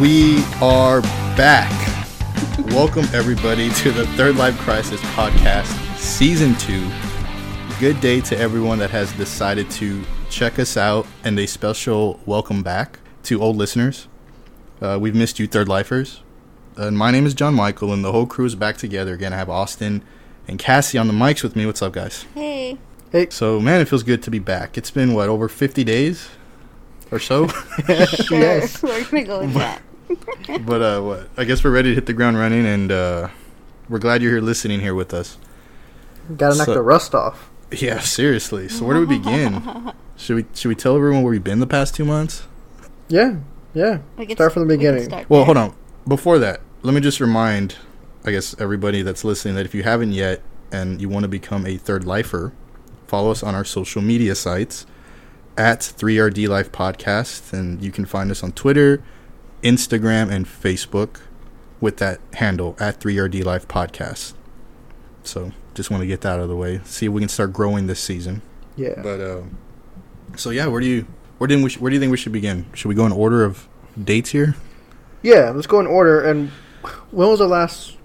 We are back. Welcome, everybody, to the Third Life Crisis podcast, season two. Good day to everyone that has decided to check us out, and a special welcome back to old listeners. Uh, we've missed you, Third Lifers. And my name is John Michael, and the whole crew is back together again. I have Austin and Cassie on the mics with me. What's up, guys? Hey. Hey. So, man, it feels good to be back. It's been, what, over 50 days or so? Sure. Yes. We're gonna go with that. but uh, what? I guess we're ready to hit the ground running, and uh, we're glad you're here listening here with us. Gotta knock So- the rust off. Yeah, seriously. So where do we begin? should we should we tell everyone where we've been the past two months? Yeah, yeah. We Start from the we beginning. start Well, there. hold on. Before that, let me just remind, I guess everybody that's listening that if you haven't yet and you want to become a third lifer, follow us on our social media sites at 3RD Life Podcast, and you can find us on Twitter, Instagram, and Facebook with that handle at 3RD Life Podcast. So just want to get that out of the way. See if we can start growing this season. Yeah. But uh, so yeah, where do you where do we sh- where do you think we should begin? Should we go in order of dates here? yeah, let's go in order. And when was the last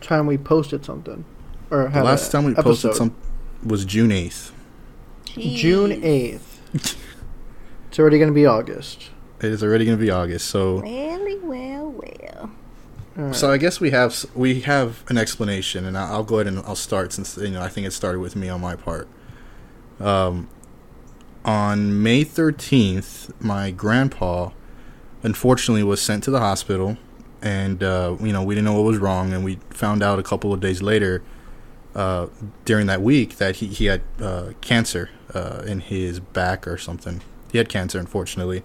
time we posted something? Or The last time we posted episode? some was June eighth. June 8th. it's already going to be August. It is already going to be August, so Really well, well. All right. so I guess we have we have an explanation, and I- I'll go ahead and I'll start since you know I think it started with me on my part. Um, on May thirteenth, my grandpa unfortunately was sent to the hospital, and uh, you know we didn't know what was wrong, and we found out a couple of days later. Uh, during that week, that he he had uh, cancer uh, in his back or something. He had cancer, unfortunately.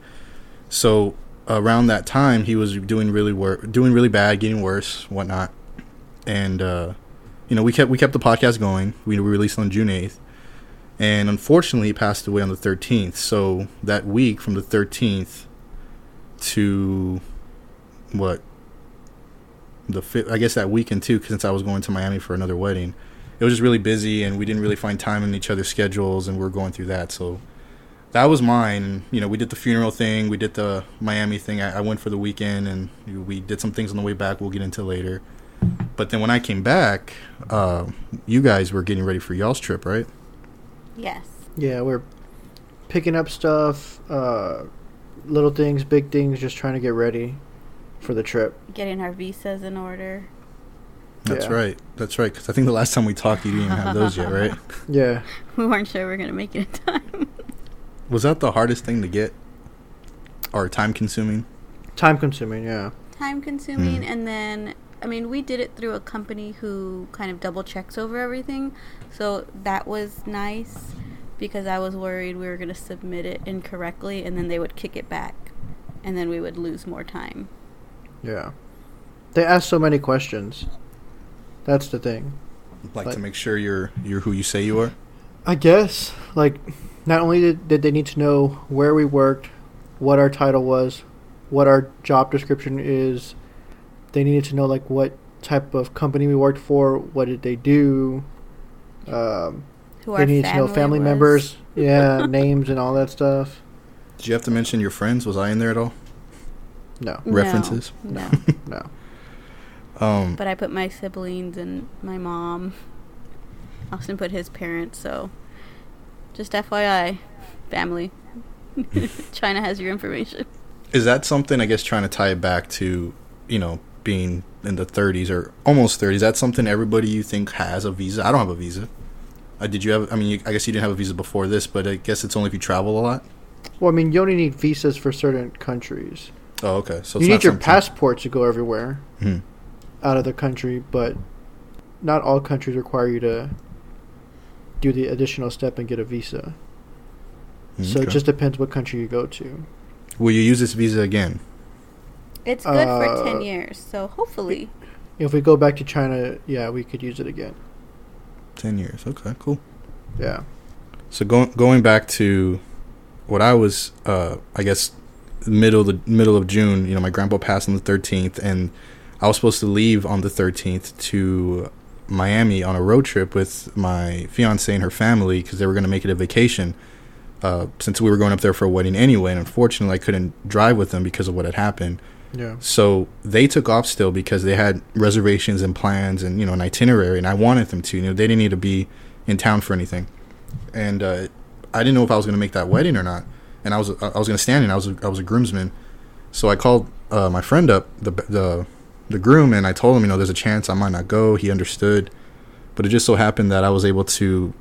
So around that time, he was doing really wor- doing really bad, getting worse, whatnot. And uh, you know, we kept we kept the podcast going. We released on June eighth, and unfortunately, he passed away on the thirteenth. So that week, from the thirteenth to what the fifth, I guess that weekend too, since I was going to Miami for another wedding, it was just really busy, and we didn't really find time in each other's schedules, and we are going through that. So that was mine. And, you know, we did the funeral thing, we did the Miami thing. I, I went for the weekend, and we did some things on the way back. We'll get into later. But then when I came back, uh, you guys were getting ready for y'all's trip, right? Yes. yeah, we're picking up stuff, uh, little things, big things, just trying to get ready for the trip. Getting our visas in order. That's Yeah. right. That's right. Because I think the last time we talked, you didn't even have those yet, right? Yeah. We weren't sure we were gonna make it in time. Was that the hardest thing to get, or time consuming? Time consuming, yeah. Time consuming, Mm. and then I mean, we did it through a company who kind of double checks over everything, so that was nice because I was worried we were gonna submit it incorrectly, and then they would kick it back, and then we would lose more time. Yeah. They ask so many questions. That's the thing. Like, Like- to make sure you're you're who you say you are. I guess like not only did, did they need to know where we worked, what our title was, what our job description is, they needed to know like what type of company we worked for, what did they do. Um, Who they our needed to know family was. members, yeah, names and all that stuff. Did you have to mention your friends? Was I in there at all? No, No, References? No. no. Um, But I put my siblings and my mom. Austin put his parents, so just FYI, family. China has your information. is that something? I guess trying to tie it back to you know being in the 30s or almost 30s. Is that something everybody you think has a visa? I don't have a visa. Uh, did you have? I mean, you, I guess you didn't have a visa before this, but I guess it's only if you travel a lot. Well, I mean, you only need visas for certain countries. Oh, okay. So you need your something- passport to go everywhere Hmm. out of the country, but not all countries require you to do the additional step and get a visa. So it just depends what country you go to. will you use this visa again? It's good for Uh, 10 years, so hopefully. If we go back to China, yeah, we could use it again. Ten years. Okay, cool. Yeah. So going going back to what I was, uh, I guess, middle of the middle of June. You know, my grandpa passed on the thirteenth, and I was supposed to leave on the thirteenth to Miami on a road trip with my fiance and her family because they were going to make it a vacation. Uh, since we were going up there for a wedding anyway, and unfortunately I couldn't drive with them because of what had happened. Yeah. So they took off still because they had reservations and plans and you know an itinerary, and I wanted them to. You know, they didn't need to be in town for anything, and uh, I didn't know if I was going to make that wedding or not. And I was I was going to stand in. I was a, I was a groomsman, so I called uh, my friend up, the the the groom, and I told him, you know, there's a chance I might not go. He understood, but it just so happened that I was able to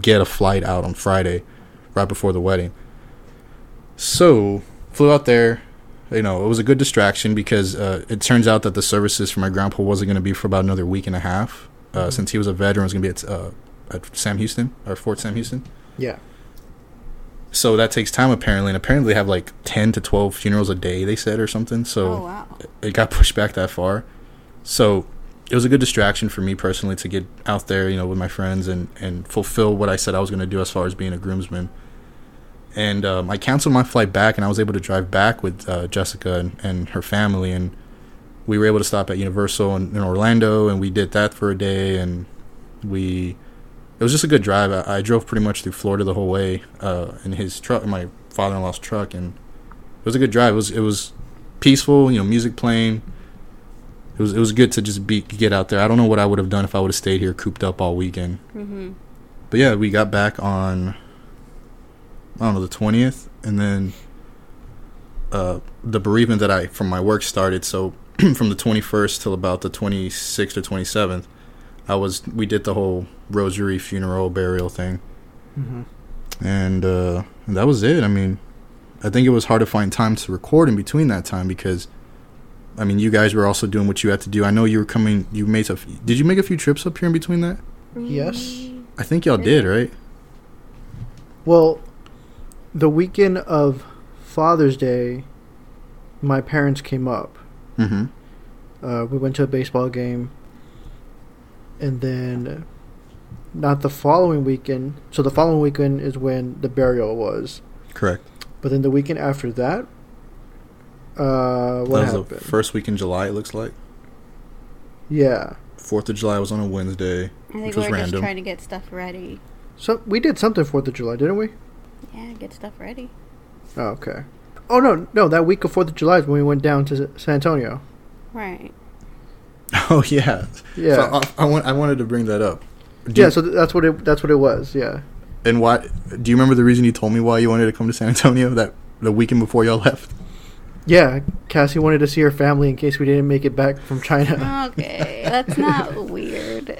get a flight out on Friday, right before the wedding. So flew out there. You know, it was a good distraction because uh, it turns out that the services for my grandpa wasn't going to be for about another week and a half. Uh, Mhm. Since he was a veteran, it was going to be at, uh, at Sam Houston or Fort Sam Houston. Yeah. So that takes time apparently, and apparently they have like ten to twelve funerals a day. They said or something. So oh wow. it got pushed back that far. So it was a good distraction for me personally to get out there, you know, with my friends and and fulfill what I said I was going to do as far as being a groomsman. And um, I canceled my flight back, and I was able to drive back with uh, Jessica and, and her family, and we were able to stop at Universal in, in Orlando, and we did that for a day, and we. It was just a good drive. I, I drove pretty much through Florida the whole way uh, in his truck, my father-in-law's truck, and it was a good drive. It was it was peaceful, you know, music playing. It was it was good to just be get out there. I don't know what I would have done if I would have stayed here cooped up all weekend. Mhm. But yeah, we got back on I don't know the twentieth, and then uh, the bereavement that I from my work started. So from the twenty first till about the twenty sixth or twenty seventh, I was we did the whole rosary funeral burial thing, Mm-hmm. and, uh, that was it. I mean, I think it was hard to find time to record in between that time because. I mean, you guys were also doing what you had to do. I know you were coming. You made a. Did you make a few trips up here in between that? Yes. I think y'all did, right? Well, the weekend of Father's Day, my parents came up. Mm-hmm. Uh, we went to a baseball game, and then not the following weekend. So the following weekend is when the burial was. Correct. But then the weekend after that, uh, what that was happened? the first week in July. It looks like yeah. Fourth of July was on a Wednesday, I think which we was were just trying to get stuff ready. So we did something Fourth of July, didn't we? Yeah, get stuff ready. Oh, okay. Oh no, no, that week of Fourth of July is when we went down to San Antonio. Right. Oh yeah, Yeah. So I, I, want, I wanted to bring that up. Do yeah, you- so that's what it that's what it was. Yeah. and why? Do you remember the reason you told me why you wanted to come to San Antonio that the weekend before y'all left? Yeah, Cassie wanted to see her family in case we didn't make it back from China. Okay, that's not weird.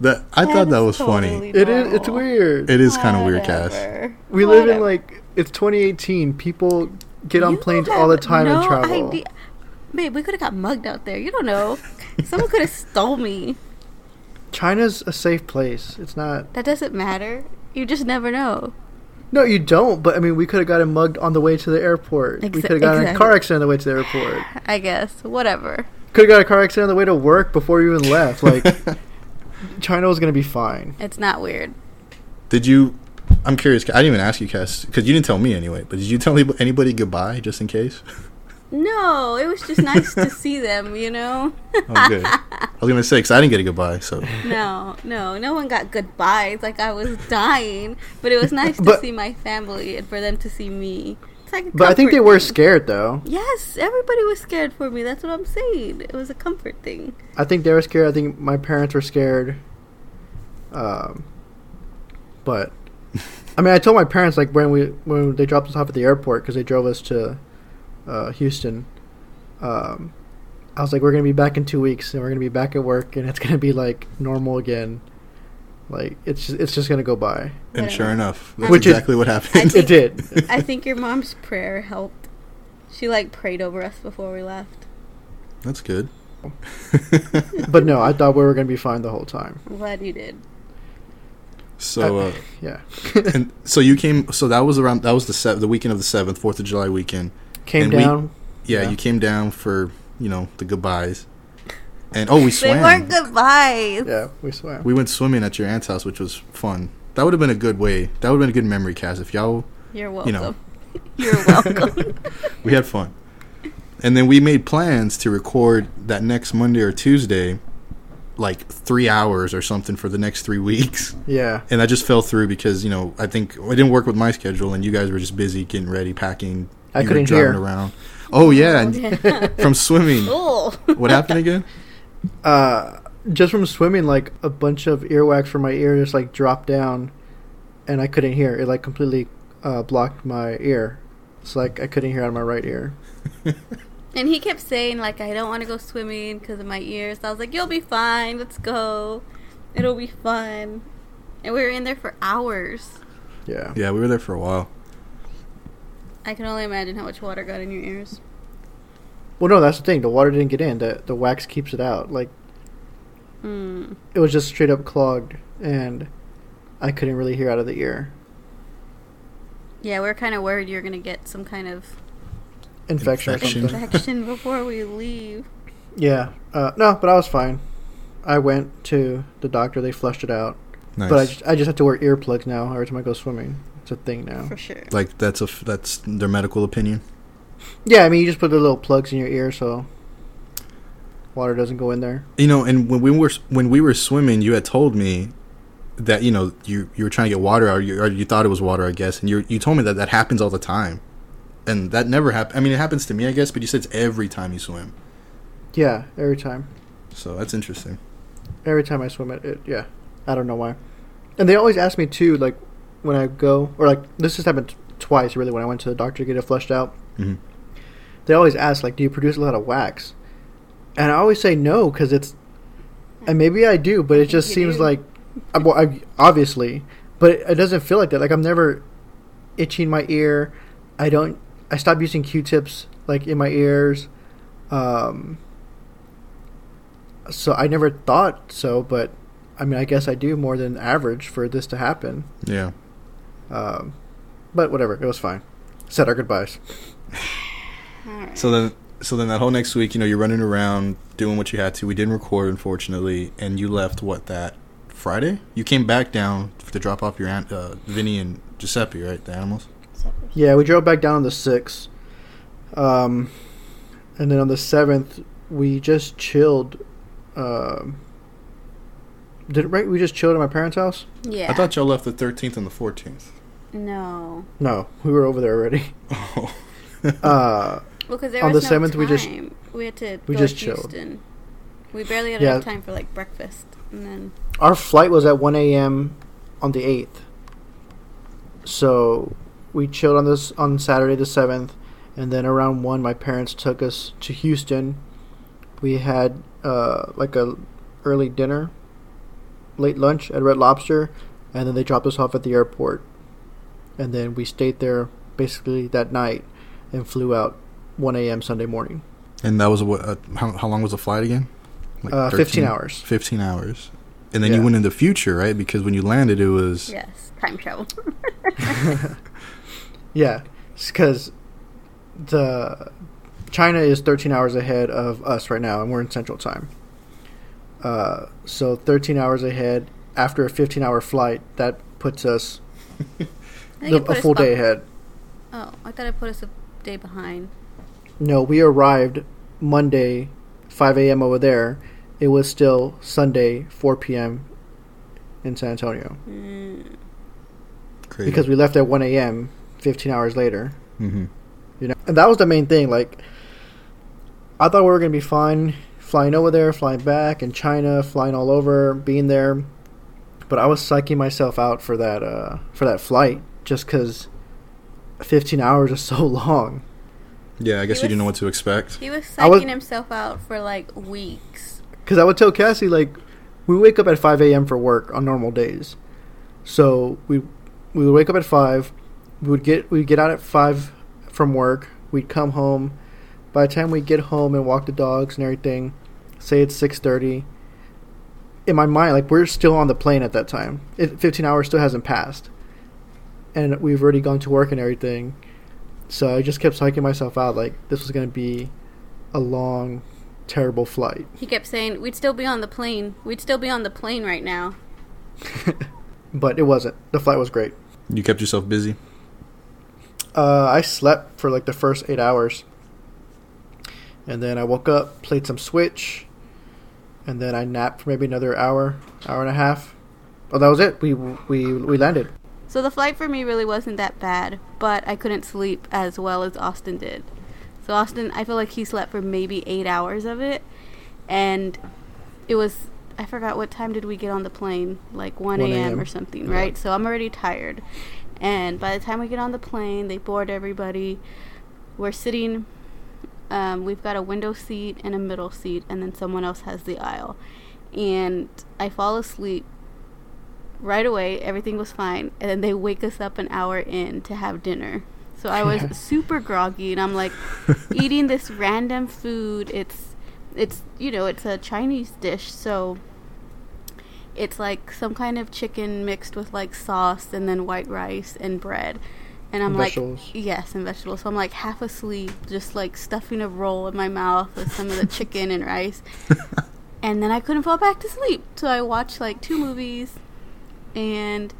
That I thought that was funny. totally it is it's weird. It is kind of weird, Cass. Whatever. we live in like it's 2018. People get on You planes all the have time and travel. idea- Babe, we could have got mugged out there. You don't know. Someone could have stole me. China's a safe place. It's not. That doesn't matter. You just never know. No, you don't. But I mean, we could have gotten mugged on the way to the airport. we could have gotten a car accident on the way to the airport. I guess. Whatever. Could have got a car accident on the way to work before we even left. Like, China was gonna be fine. It's not weird. Did you? I'm curious. I didn't even ask you, Cass, because you didn't tell me anyway. But did you tell anybody- anybody goodbye just in case? No, it was just nice to see them, you know? Oh, good. I was gonna say because I didn't get a goodbye. So No, no, no one got goodbyes. Like I was dying, but it was nice to But- see my family and for them to see me. It's like But I think they were thing. scared though. Yes, everybody was scared for me. That's what I'm saying. It was a comfort thing. I think they were scared. I think my parents were scared. Um, but I mean, I told my parents like when we when they dropped us off at the airport because they drove us to uh, Houston. Um, I was like, we're gonna be back in two weeks, and we're gonna be back at work, and it's gonna be like normal again. Like it's just, it's just gonna go by. and sure enough, that's Which is- exactly what I happened. It did. I think your mom's prayer helped. She like prayed over us before we left. That's good. but no, I thought we were gonna be fine the whole time. I'm glad you did. So, uh, Yeah. and so you came. So that was around. That was the se- the weekend of the seventh, Fourth of July weekend. Came And we- down. Yeah, Yeah. you came down for you know the goodbyes, and oh, we swam. They swam. weren't goodbyes. yeah, we swam. We went swimming at your aunt's house, which was fun. That would have been a good way. That would have been a good memory cast if y'all. You're You welcome. know. You're welcome. We had fun, and then we made plans to record that next Monday or Tuesday, like three hours or something for the next three weeks. yeah. and that just fell through because you know I think it didn't work with my schedule, and you guys were just busy getting ready, packing. I you couldn't hear. around. Oh yeah, and from swimming. What happened again? Uh, just from swimming, like a bunch of earwax from my ear just like dropped down, and I couldn't hear. It like completely uh, blocked my ear. It's like I couldn't hear out of my right ear. And he kept saying like, I don't want to go swimming because of my ears. I was like, you'll be fine. Let's go. It'll be fun. And we were in there for hours. Yeah. Yeah, we were there for a while. I can only imagine how much water got in your ears. Well, no, that's the thing. The water didn't get in. The the wax keeps it out. Like Mm. it was just straight up clogged, and I couldn't really hear out of the ear. Yeah, we are kind of worried you're gonna get some kind of Infection, Infection. infection before we leave. Yeah. Uh, no, but I was fine. I went to the doctor. They flushed it out. Nice. But I just, I just have to wear earplugs now every time I go swimming. It's a thing now. For sure. like that's a f- that's their medical opinion. Yeah, I mean, you just put the little plugs in your ear so water doesn't go in there. You know, and when we were when we were swimming, you had told me that you know you you were trying to get water out, or you, or you thought it was water, I guess, and you you told me that that happens all the time, and that never happened. I mean, it happens to me, I guess, but you said it's every time you swim, Yeah, every time. so that's interesting. Every time I swim, it, it yeah. I don't know why. And they always ask me too, like when I go, or like this has happened twice really when I went to the doctor to get it flushed out. hmm They always ask like, "Do you produce a lot of wax?" And I always say no because it's, and maybe I do, but it just You seems do. like, uh, well, I, obviously, but it, it doesn't feel like that. Like I'm never itching my ear. I don't. I stopped using Q-tips like in my ears. Um. So I never thought so, but I mean, I guess I do more than average for this to happen. Yeah. Um, but whatever, it was fine. Said our goodbyes. Alright. So then, so then that whole next week, you know, you're running around doing what you had to. We didn't record, unfortunately, and you left what that Friday. You came back down to drop off your aunt, uh, Vinny and Giuseppe, right? The animals. Yeah, we drove back down on the sixth, um, and then on the seventh we just chilled. Um, did right? We just chilled at my parents' house. Yeah. I thought y'all left the 13th and the 14th. No. No, we were over there already. Oh. Uh, Well, because there On was the no 7th, we just- we had to we go just to chilled. Houston. We barely had Yeah. enough time for like breakfast, and then our flight was at one a.m. on the eighth, so we chilled on this on Saturday the seventh, and then around one, my parents took us to Houston. We had uh, like a early dinner, late lunch at Red Lobster, and then they dropped us off at the airport, and then we stayed there basically that night, and flew out one a.m. Sunday morning. And that was what? Uh, how, how long was the flight again? Like Uh, 15 hours. 15 hours. And then Yeah. you went in the future, right? Because when you landed, it was. yes, time travel. Yeah, because the China is 13 hours ahead of us right now, and we're in Central Time. Uh, so 13 hours ahead after a 15 hour flight, that puts us I think the, it put a full day ahead. Oh, I thought I put us a day behind. No, we arrived Monday, 5 a.m. over there. It was still Sunday, 4 p.m. in San Antonio Mm. Crazy. because we left at 1 a.m. 15 hours later. hmm You know, and that was the main thing. Like, I thought we were gonna be fine flying over there, flying back in China, flying all over, being there. But I was psyching myself out for that uh, for that flight just because 15 hours is so long. Yeah, I guess He you didn't know what to expect. He was psyching was- himself out for like weeks. Because I would tell Cassie like, we wake up at 5 a.m. for work on normal days, so we we would wake up at five. We would get we'd get out at five from work. We'd come home. By the time we get home and walk the dogs and everything, say it's 6:30. In my mind, like we're still on the plane at that time. It, 15 hours still hasn't passed, and we've already gone to work and everything. So I just kept psyching myself out like this was gonna be a long, terrible flight. He kept saying we'd still be on the plane. We'd still be on the plane right now. but it wasn't. The flight was great. You kept yourself busy. Uh, I slept for like the first eight hours, and then I woke up, played some Switch, and then I napped for maybe another hour, hour and a half. Oh, that was it. We we we landed. So the flight for me really wasn't that bad, but I couldn't sleep as well as Austin did. So Austin, I feel like he slept for maybe eight hours of it, and it was I forgot what time did we get on the plane, like 1 1 a.m. a.m.. or something, Yeah. right? So I'm already tired, and by the time we get on the plane, they board everybody. We're sitting. Um, we've got a window seat and a middle seat, and then someone else has the aisle. And I fall asleep right away. Everything was fine, and then they wake us up an hour in to have dinner. So I was super groggy, and I'm like eating this random food. It's it's you know it's a Chinese dish, so it's like some kind of chicken mixed with like sauce and then white rice and bread. And I'm And like, yes, and vegetables. So I'm like half asleep, just like stuffing a roll in my mouth with some of the chicken and rice. And then I couldn't fall back to sleep. So I watched like two movies and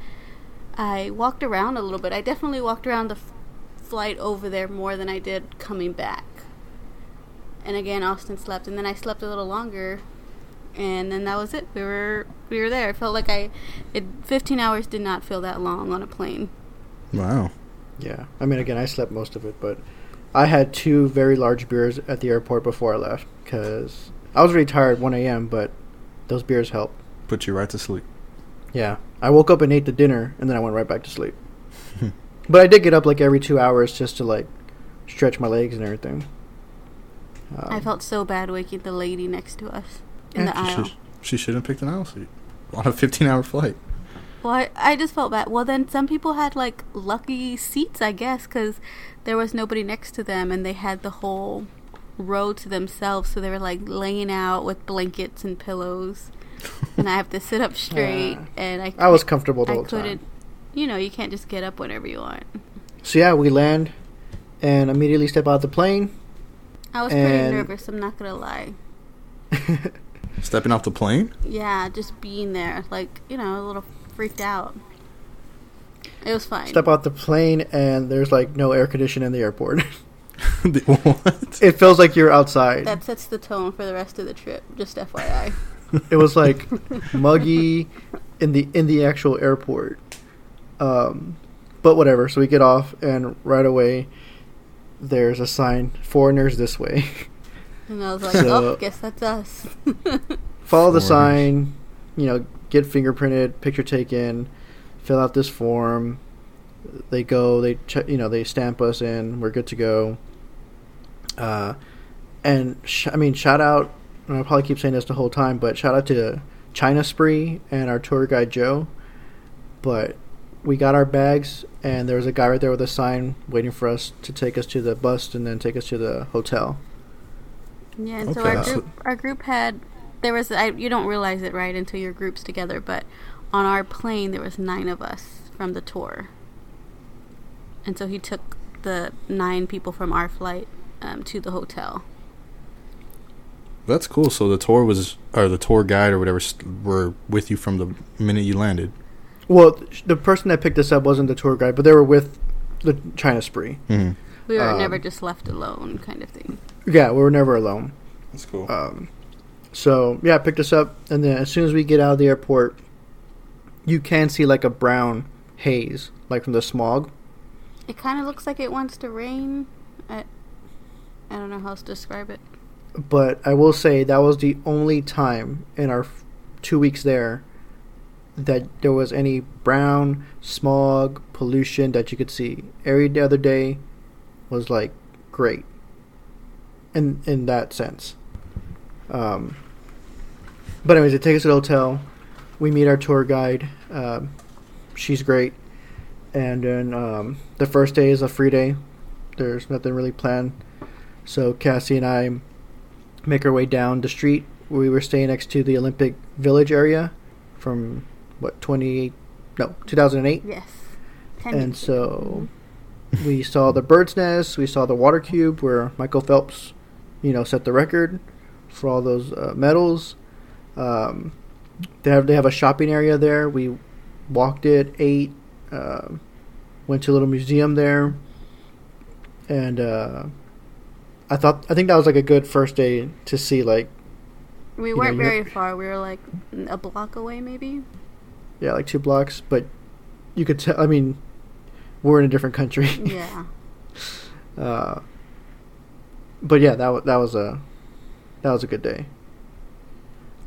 I walked around a little bit. I definitely walked around the f- flight over there more than I did coming back. And again, Austin slept, and then I slept a little longer, and then that was it. We were we were there. It felt like I, it 15 hours did not feel that long on a plane. Wow. Yeah. I mean, again, I slept most of it, but I had two very large beers at the airport before I left because I was really tired 1 a.m., but those beers helped. Put you right to sleep. Yeah. I woke up and ate the dinner, and then I went right back to sleep. but I did get up like every two hours just to like stretch my legs and everything. Um, I felt so bad waking the lady next to us in Yeah, the She, aisle. should, she shouldn't have picked an aisle seat on a 15 hour flight. Well, I, I just felt bad. Well, then some people had like lucky seats, I guess, because there was nobody next to them, and they had the whole row to themselves. So they were like laying out with blankets and pillows, and I have to sit up straight. Yeah. and I I was comfortable the I whole couldn't. time. You know, you can't just get up whenever you want. So yeah, we land and immediately step out the plane. I was pretty nervous. I'm not gonna lie. Stepping off the plane? Yeah, just being there, like you know, a little freaked out. It was fine. Step out the plane and there's like no air conditioning in the airport. What? it feels like you're outside. That sets the tone for the rest of the trip. Just FYI. it was like muggy in the in the actual airport. Um, but whatever. So we get off and right away there's a sign: "Foreigners this way." And I was like, So- oh, guess that's us. Follow the sign. You know, get fingerprinted, picture taken, fill out this form. They go. They check. You know, they stamp us in. We're good to go. Uh, and sh- I mean, shout out. And I'll probably keep saying this the whole time, but shout out to China Spree and our tour guide Joe. But we got our bags, and there was a guy right there with a sign waiting for us to take us to the bus and then take us to the hotel. Yeah, and so our group our group had there was I, you don't realize it right until your group's together, but on our plane there was nine of us from the tour, and so he took the nine people from our flight um, to the hotel. That's cool. So the tour was, or the tour guide or whatever, st- were with you from the minute you landed. Well, the person that picked us up wasn't the tour guide, but they were with the China Spree. hmm We were Um, never just left alone, kind of thing. Yeah, we were never alone. That's cool. Um, so yeah, picked us up, and then as soon as we get out of the airport, you can see like a brown haze, like from the smog. It kind of looks like it wants to rain. I, I don't know how else to describe it. But I will say that was the only time in our two weeks there that there was any brown smog pollution that you could see. Every other day was like great. In in that sense. Um, but anyways, they take us to the hotel. We meet our tour guide. Um, she's great. And then um, the first day is a free day. There's nothing really planned. So Cassie and I make our way down the street. We were staying next to the Olympic Village area from what 28 no 2008 Yes. And so we saw the bird's nest we saw the water cube where michael phelps you know set the record for all those uh, medals. Um, they have they have a shopping area there. We walked it ate uh, went to a little museum there. And uh, i thought i think that was like a good first day to see like we weren't you're- very far. We were like a block away, maybe. yeah like two blocks but you could tell i mean we're in a different country Yeah. Uh, but yeah, that was that was a that was a good day.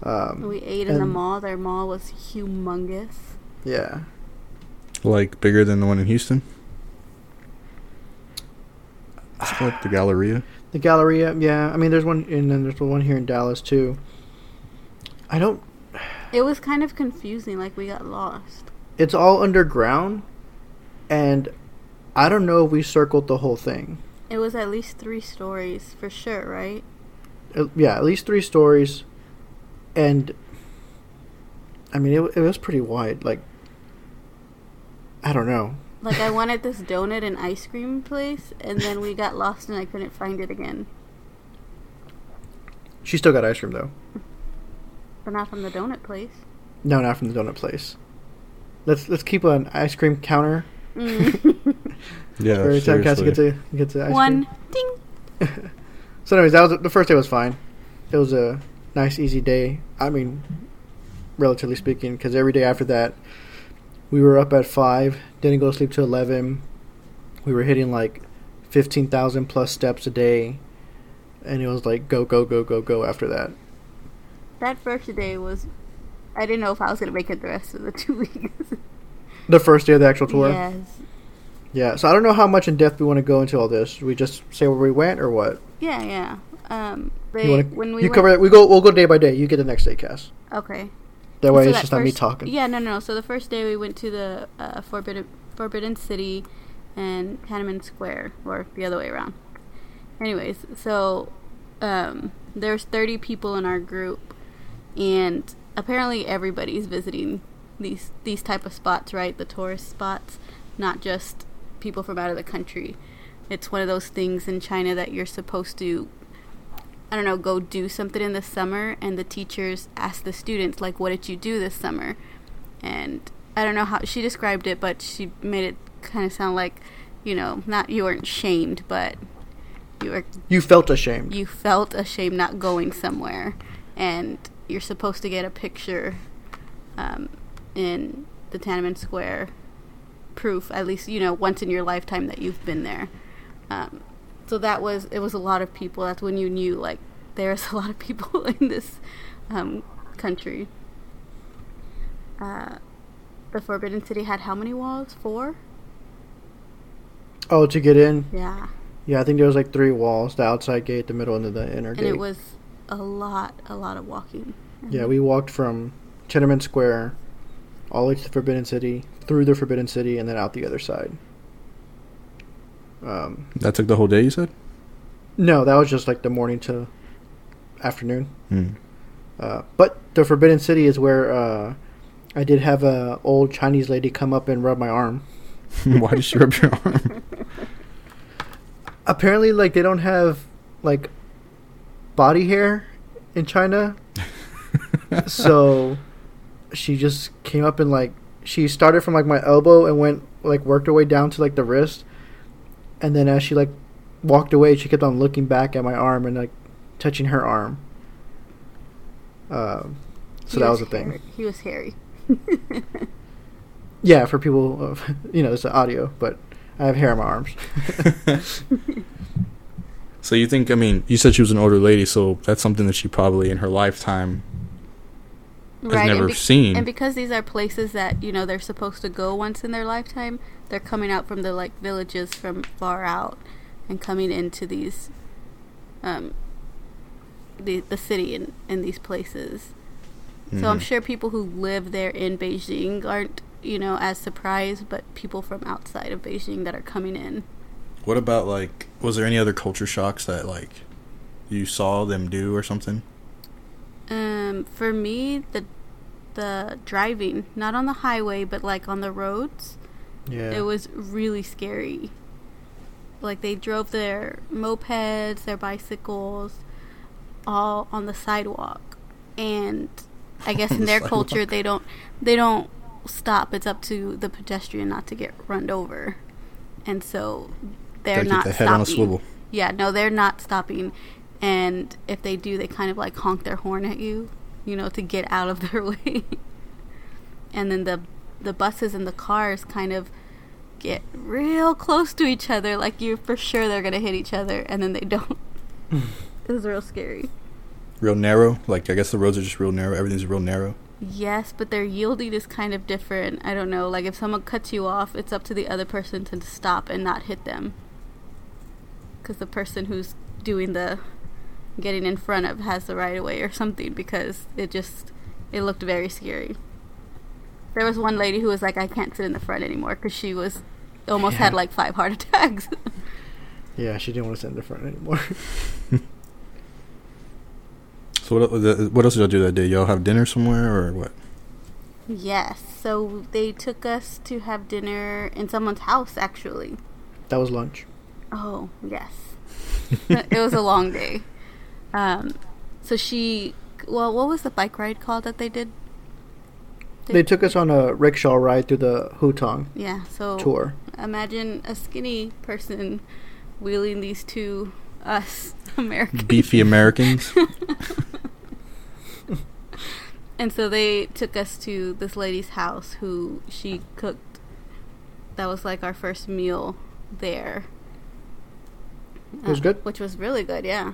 Um, We ate in the mall. Their mall was humongous. yeah, Like bigger than the one in Houston. It's called the Galleria. The Galleria. Yeah, I mean, there's one, and then there's the one here in Dallas too. I don't. It was kind of confusing. Like we got lost. It's all underground, and I don't know if we circled the whole thing. It was at least three stories for sure, right? Uh, yeah, at least three stories, and I mean, it, it was pretty wide. Like, I don't know. Like I wanted this donut and ice cream place, and then we got lost and I couldn't find it again. She still got ice cream though. But not from the donut place. No, not from the donut place. Let's let's keep an ice cream counter. Mm. Yeah, Every time Cassie seriously. gets a gets a ice One cream. ding. So, anyways, that was the first day was fine. It was a nice, easy day. I mean, relatively speaking, because every day after that, we were up at five, didn't go to sleep till eleven. We were hitting like fifteen thousand plus steps a day, and it was like go, go, go, go, go. After that, That first day was. I didn't know if I was gonna make it the rest of the two weeks. the first day of the actual tour. Yes. Yeah. So I don't know how much in depth we want to go into all this. Should we just say where we went or what? Yeah, yeah. Um, they You, wanna, when we you went, cover it. We go. We'll go day by day. You get the next day, Cass. Okay. That way, So it's that just not me talking. Yeah, no, no. So the first day we went to the uh, Forbidden Forbidden City and Tiananmen Square, or the other way around. Anyways, so um, there's 30 people in our group, and apparently everybody's visiting these these type of spots, right? The tourist spots, not just people from out of the country. It's one of those things in China that you're supposed to I don't know, go do something in the summer, and the teachers ask the students, like, what did you do this summer? And I don't know how she described it, but she made it kind of sound like, you know, not you weren't shamed, but you were You felt ashamed. you felt ashamed not going somewhere, and you're supposed to get a picture um, in the Tiananmen Square, proof at least you know once in your lifetime that you've been there. Um, so that was it was a lot of people. That's when you knew like there's a lot of people in this um, country. Uh, the Forbidden City had how many walls? Four. Oh, to get in. Yeah. Yeah, I think there was like three walls: the outside gate, the middle, and the inner and gate. it was a lot, a lot of walking. yeah, we walked from Tiananmen Square all the way to the Forbidden City, through the Forbidden City, and then out the other side. Um, That took the whole day. You said. no, that was just like the morning to afternoon. Hmm. Uh, but the Forbidden City is where uh, I did have a old Chinese lady come up and rub my arm. Why did she rub your arm? Apparently, like they don't have like body hair in China, so she just came up and like she started from like my elbow and went like worked her way down to like the wrist, and then as she like walked away, she kept on looking back at my arm and like touching her arm. Um, so He that was the thing. hairy. He was hairy. Yeah, for people, uh, you know, it's the audio, but I have hair on my arms. so you think? I mean, you said she was an older lady, so that's something that she probably in her lifetime and never be- seen. And because these are places that you know they're supposed to go once in their lifetime, they're coming out from the like villages from far out and coming into these, um, the the city in in these places. So I'm Mhm. sure people who live there in Beijing aren't you know as surprised, but people from outside of Beijing that are coming in. What about like? Was there any other culture shocks that like you saw them do or something? Um, for me, the the driving, not on the highway, but like on the roads. Yeah. It was really scary. Like they drove their mopeds, their bicycles, all on the sidewalk, and I guess in their culture they don't they don't stop. It's up to the pedestrian not to get run over, and so they're Gotta keep not the head stopping. on a swivel. Yeah, no, they're not stopping, and if they do, they kind of like honk their horn at you, you know, to get out of their way. and then the the buses and the cars kind of get real close to each other, like you're for sure they're gonna hit each other, and then they don't. it was real scary. Real narrow. Like I guess the roads are just real narrow. Everything's real narrow. Yes, but their yielding is kind of different. I don't know. Like if someone cuts you off, it's up to the other person to stop and not hit them. Because the person who's doing the getting in front of has the right of way or something. Because it just it looked very scary. There was one lady who was like, "I can't sit in the front anymore" because she was almost had like five heart attacks. Yeah, she didn't want to sit in the front anymore. So what? el- What else did y'all do that day? Y'all have dinner somewhere or what? yes, so they took us to have dinner in someone's house. Actually, that was lunch. Oh, yes. it was a long day. Um, so she, well, what was the bike ride called that they did? They took us on a rickshaw ride through the Hutong Yeah, so tour. imagine a skinny person wheeling these two us Americans. Beefy Americans. And so they took us to this lady's house who she cooked. That was like our first meal there. It was good? Which was really good, yeah.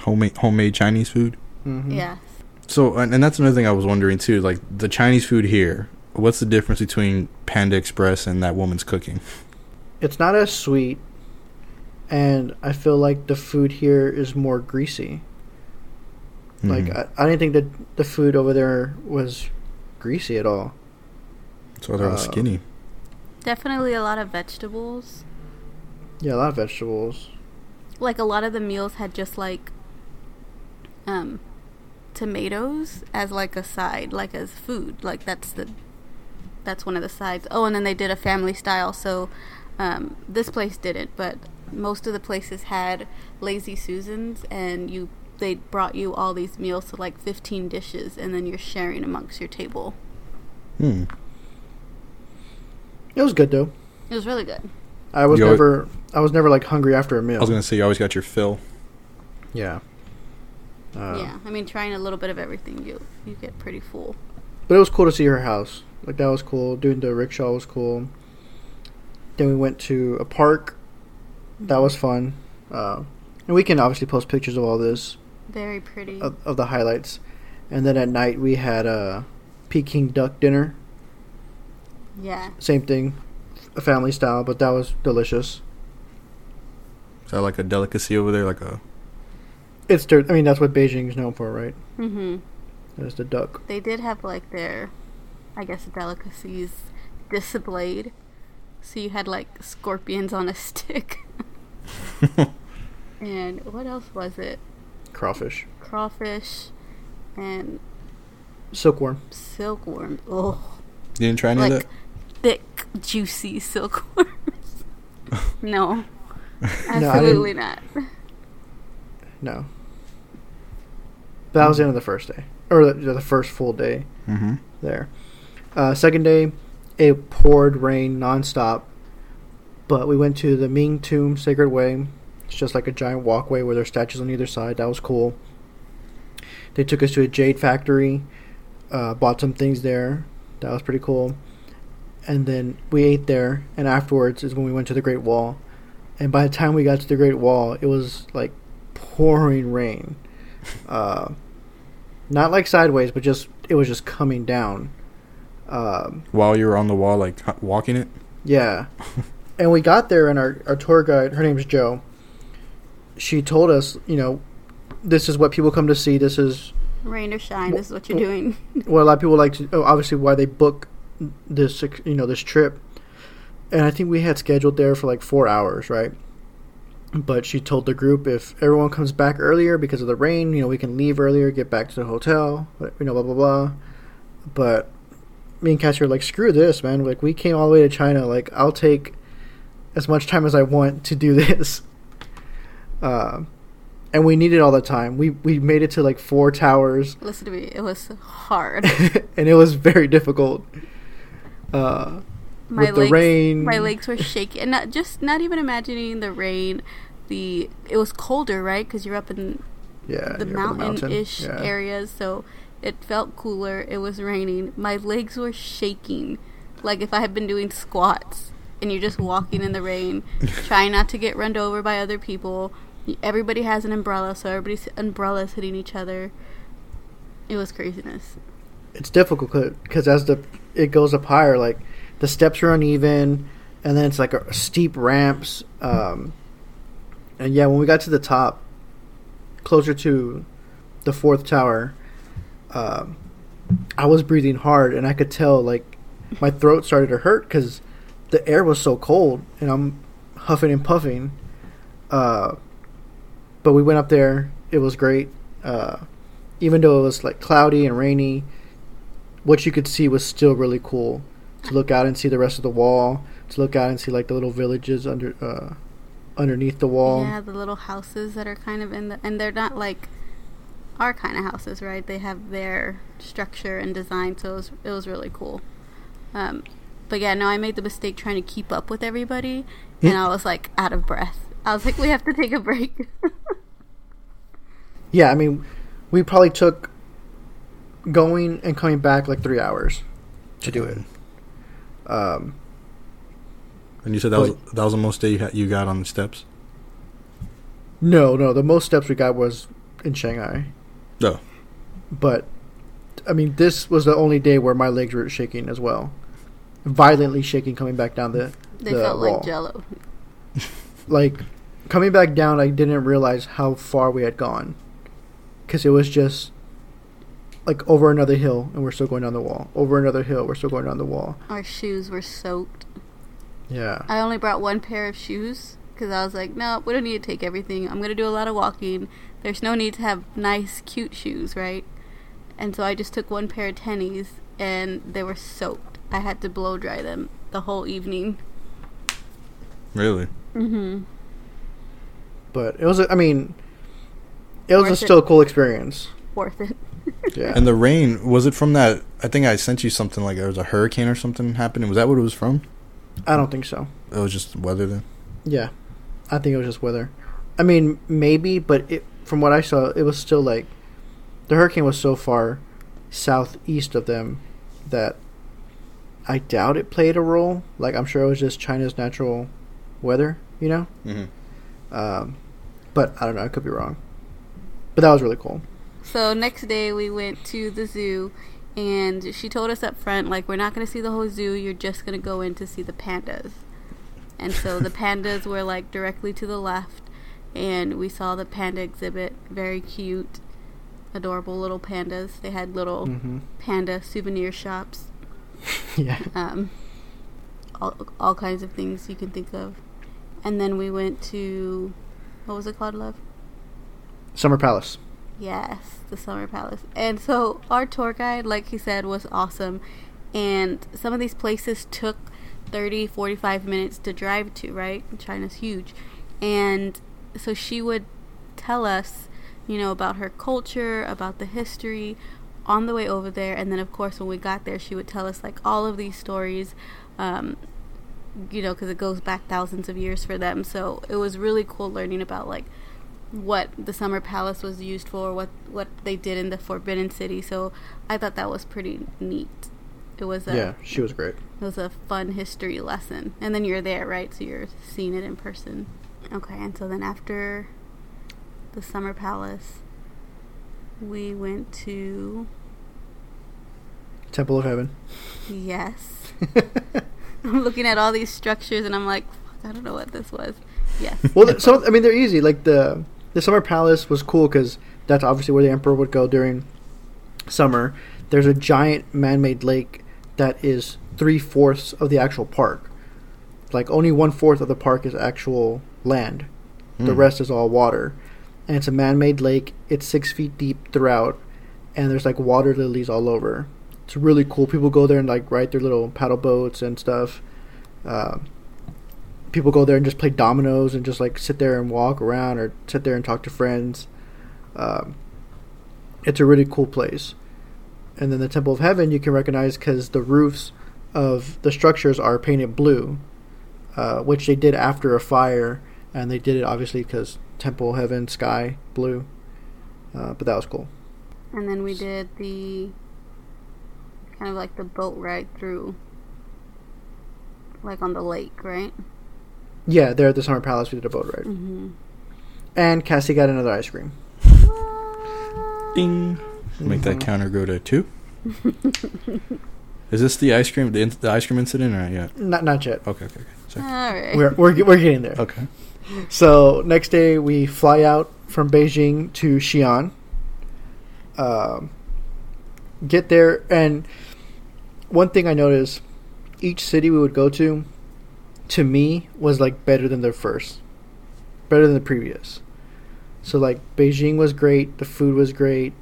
Homemade homemade Chinese food. Mm-hmm. Yes. So and, and that's another thing I was wondering too. Like the Chinese food here. What's the difference between Panda Express and that woman's cooking? It's not as sweet, and I feel like the food here is more greasy. Like Mhm. I, I didn't think that the food over there was greasy at all. so they're all uh, skinny. Definitely a lot of vegetables. Yeah, a lot of vegetables. like a lot of the meals had just like um tomatoes as like a side like as food like that's the that's one of the sides oh and then they did a family style so um this place didn't but most of the places had lazy susans and you they brought you all these meals to like 15 dishes and then you're sharing amongst your table Hmm. It was good though. it was really good I was You al- never I was never like hungry after a meal. I was gonna say you always got your fill. yeah. Uh, yeah i mean trying a little bit of everything you you get pretty full But it was cool to see her house. Like that was cool. Doing the rickshaw was cool. Then we went to a park. That was fun. Uh, and we can obviously post pictures of all this very pretty of, of the highlights. And then at night we had a Peking duck dinner. yeah Same thing, a family style, but that was delicious. Is that like a delicacy over there? Like a It's their, I mean that's what Beijing is known for, right? mm-hmm. Is the duck. they did have like their i guess delicacies displayed so you had like scorpions on a stick. And what else was it? Crawfish, crawfish and silkworm. silkworm. Oh You didn't try any of like that? thick juicy silkworms. No. Didn't- absolutely not. No. But that was the end of the first day, or the, the first full day. Mm-hmm. there. Uh, second day, it poured rain nonstop, but we went to the Ming Tomb Sacred Way. It's just like a giant walkway where there's statues on either side. That was cool. They took us to a jade factory, uh, bought some things there. That was pretty cool. And then we ate there, and afterwards is when we went to the Great Wall. And by the time we got to the Great Wall, it was like pouring rain. Uh, not like sideways, but just it was just coming down. Um, While you were on the wall, like walking it. yeah, and we got there, and our our tour guide, her name's Joe. She told us, you know, this is what people come to see. This is rain or shine this is what you're doing what a lot of people like to. Oh, obviously, why they book this, you know, this trip. And I think we had scheduled there for like four hours, right? But she told the group if everyone comes back earlier because of the rain, you know, we can leave earlier, get back to the hotel, you know, blah blah blah. But me and Cassie were like, screw this, man. Like we came all the way to China. Like I'll take as much time as I want to do this. Uh, and we needed all the time. We we made it to like four towers, listen to me it was hard and it was very difficult. Uh, my with the legs, rain. my legs were shaking, and not just not even imagining the rain. The it was colder, right? Because you're up in yeah, the mountain-ish Yeah. areas, so it felt cooler. It was raining. My legs were shaking, like if I had been doing squats. And you're just walking in the rain, trying not to get run over by other people. Everybody has an umbrella, so everybody's umbrellas hitting each other. It was craziness. It's difficult because as the it goes up higher, like the steps are uneven, and then it's like a, steep ramps. Um, and yeah, when we got to the top, closer to the fourth tower, um, I was breathing hard, and I could tell like my throat started to hurt because the air was so cold, and I'm huffing and puffing. Uh, but we went up there; it was great. Uh, even though it was like cloudy and rainy, what you could see was still really cool. To look out and see the rest of the wall, to look out and see like the little villages under uh, underneath the wall. Yeah, the little houses that are kind of in the, and they're not like our kind of houses, right? They have their structure and design, so it was, it was really cool. Um, but yeah, no, I made the mistake trying to keep up with everybody, and I was like out of breath. I was like, we have to take a break. yeah, I mean, we probably took going and coming back like three hours to do it. Um, and you said that was that was the most day you, had, you got on the steps. No, no, the most steps we got was in Shanghai. No, oh. but I mean, this was the only day where my legs were shaking as well, violently shaking coming back down the. They the felt wall. like Jello. like coming back down, I didn't realize how far we had gone, because it was just like over another hill, and we're still going down the wall. Over another hill, we're still going down the wall. Our shoes were soaked. Yeah. I only brought one pair of shoes because I was like, no, we don't need to take everything. I'm gonna do a lot of walking. There's no need to have nice, cute shoes, right? And so I just took one pair of tennies, and they were soaked. I had to blow dry them the whole evening. Really? Mm-hmm. But it was, a, I mean, it was a still it. a cool experience. Worth it. Yeah. And the rain was it from that? I think I sent you something like there was a hurricane or something happening. Was that what it was from? I don't think so. It was just weather then. Yeah, I think it was just weather. I mean, maybe, but it, from what I saw, it was still like the hurricane was so far southeast of them that I doubt it played a role. Like I'm sure it was just China's natural weather, you know. Mm-hmm. Um, but I don't know. I could be wrong. But that was really cool. So next day we went to the zoo, and she told us up front, like, we're not going to see the whole zoo. You're just going to go in to see the pandas. And so the pandas were like directly to the left, and we saw the panda exhibit. Very cute, adorable little pandas. They had little hmm panda souvenir shops. yeah. Um, all, all kinds of things you can think of. And then we went to, what was it called, love? Summer Palace. Yes, the Summer Palace. And so our tour guide, like he said, was awesome. And some of these places took 30, 45 minutes to drive to, right? China's huge. And so she would tell us, you know, about her culture, about the history on the way over there. And then, of course, when we got there, she would tell us, like, all of these stories, um, you know, because it goes back thousands of years for them. So it was really cool learning about, like, what the summer palace was used for, what what they did in the Forbidden City. So I thought that was pretty neat. It was a Yeah, she was great. it was a fun history lesson, and then you're there, right? So you're seeing it in person. Okay, and so then after the summer palace, we went to Temple of Heaven. yes. I'm looking at all these structures, and I'm like, I don't know what this was. Yes. well, some I mean they're easy. Like the the summer palace was cool because that's obviously where the emperor would go during summer. There's a giant man-made lake that is three fourths of the actual park. Like only one fourth of the park is actual land. The Hmm. rest is all water, and it's a man-made lake. It's six feet deep throughout, and there's like water lilies all over. It's really cool. People go there and like ride their little paddle boats and stuff. Um, people go there and just play dominoes and just like sit there and walk around or sit there and talk to friends. Um, it's a really cool place. And then the Temple of Heaven you can recognize because the roofs of the structures are painted blue, uh, which they did after a fire, and they did it obviously because Temple, Heaven, Sky, blue. Uh, but that was cool. And then we did the kind of like the boat ride through, like on the lake, right? Yeah, there at the Summer Palace we did a boat ride. Mm-hmm. And Cassie got another ice cream. Ding. Make that counter go to two. Is this the ice cream the, in- the ice cream incident or not yet? Not not yet. Okay, okay, okay. Sorry. All right. We're we're, we're getting there. Okay. So next day we fly out from Beijing to Xi'an. Um, get there, and one thing I noticed: each city we would go to, to me, was like better than the first, better than the previous. So like Beijing was great, the food was great,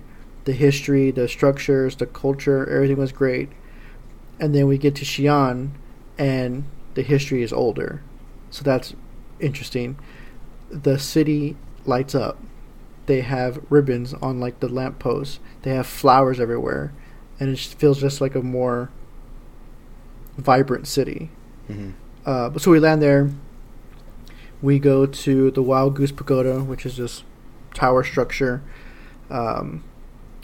the history, the structures, the culture, everything was great. And then we get to Xi'an, and the history is older, so that's interesting. The city lights up. They have ribbons on like the lampposts. They have flowers everywhere, and it feels just like a more vibrant city. Mm-hmm. Uh, so we land there. We go to the Wild Goose Pagoda, which is this tower structure. Um,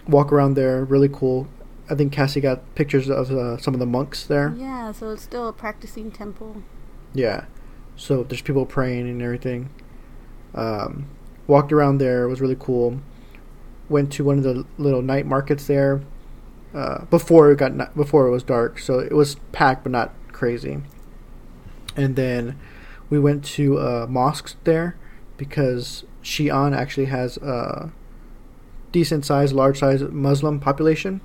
walk around there, really cool. I think Cassie got pictures of uh, some of the monks there. Yeah, so it's still a practicing temple. Yeah. So there's people praying and everything. Um, walked around there. Was really cool. Went to one of the little night markets there. Uh, before it got before it was dark, so it was packed but not crazy. And then we went to uh, mosques there because Xi'an actually has a decent sized, large sized Muslim population.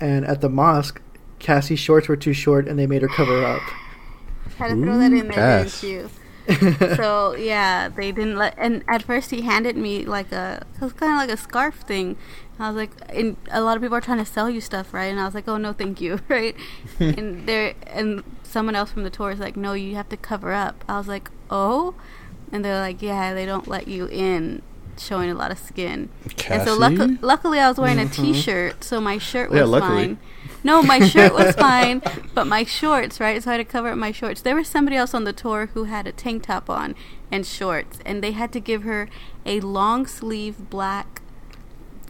And at the mosque, Cassie's shorts were too short, and they made her cover up. Had to throw that in there, pass. didn't you? so yeah, they didn't let. And at first, he handed me like a, it was kind of like a scarf thing. I was like, and a lot of people are trying to sell you stuff, right? And I was like, oh no, thank you, right? and there, and someone else from the tour is like, no, you have to cover up. I was like, oh, and they're like, yeah, they don't let you in, showing a lot of skin. And so luck- luckily, I was wearing a t-shirt, so my shirt was Yeah, luckily. fine. No, my shirt was fine, but my shorts, right? So I had to cover up my shorts. There was somebody else on the tour who had a tank top on and shorts, and they had to give her a long sleeve black.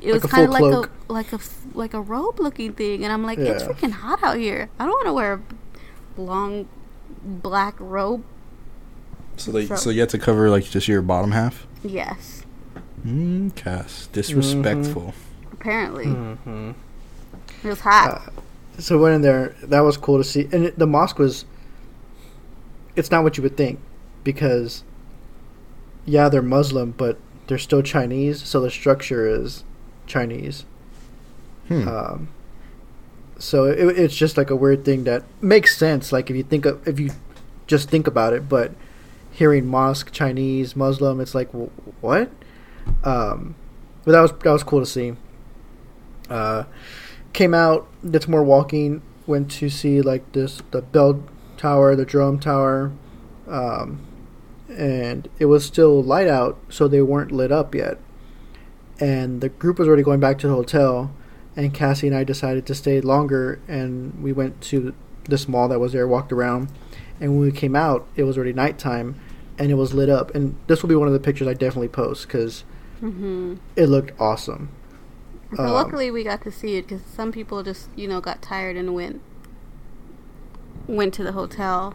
It Like was kind of like a like a like a robe looking thing, and I'm like, it's freaking hot out here. I don't want to wear a long black robe. So they, So- so you had to cover like just your bottom half. Yes, Mm, Cass, disrespectful. apparently Mm-hmm. it was hot. Uh, so we went in there. That was cool to see. And it, the mosque was. It's not what you would think, because. Yeah, they're Muslim, but they're still Chinese, so the structure is Chinese. Hmm. Um, so it, it's just like a weird thing that makes sense. Like if you think of, if you just think about it, but hearing mosque, Chinese, Muslim, it's like wh- what? Um, but that was that was cool to see. Uh, came out, did some more walking. Went to see like this the bell tower, the drum tower, um, and it was still light out, so they weren't lit up yet. And the group was already going back to the hotel, and Cassie and I decided to stay longer, and we went to this mall that was there, walked around, and when we came out, it was already nighttime, and it was lit up. And this will be one of the pictures I definitely post because hmm it looked awesome. So Um, luckily, we got to see it because some people just, you know, got tired and went went to the hotel.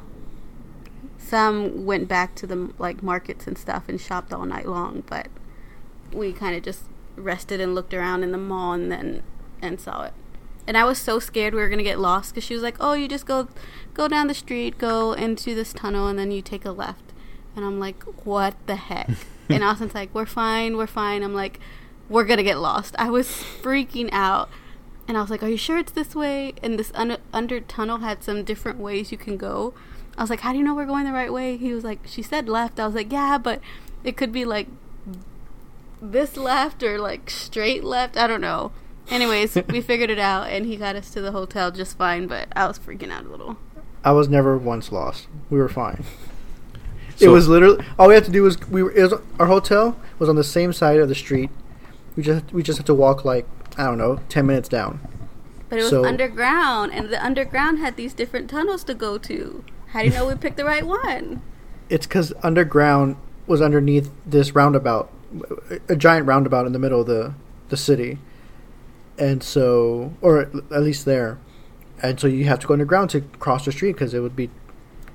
Some went back to the like markets and stuff and shopped all night long, but we kind of just rested and looked around in the mall and then and saw it. And I was so scared we were gonna get lost because she was like, "Oh, you just go go down the street, go into this tunnel, and then you take a left." And I'm like, "What the heck?" and Austin's like, "We're fine, we're fine." I'm like, "We're gonna get lost." I was freaking out, and I was like, "Are you sure it's this way?" And this un- under tunnel had some different ways you can go. I was like, "How do you know we're going the right way?" He was like, "She said left." I was like, "Yeah, but it could be like this left or like straight left. I don't know." Anyways, we figured it out, and he got us to the hotel just fine. But I was freaking out a little. I was never once lost. We were fine. it was literally all we had to do was we were it was, our hotel was on the same side of the street. We just we just had to walk like I don't know ten minutes down. But it was So- underground, and the underground had these different tunnels to go to. How do you know we picked the right one? It's because underground was underneath this roundabout, a giant roundabout in the middle of the the city, and so or at least there, and so you have to go underground to cross the street because it would be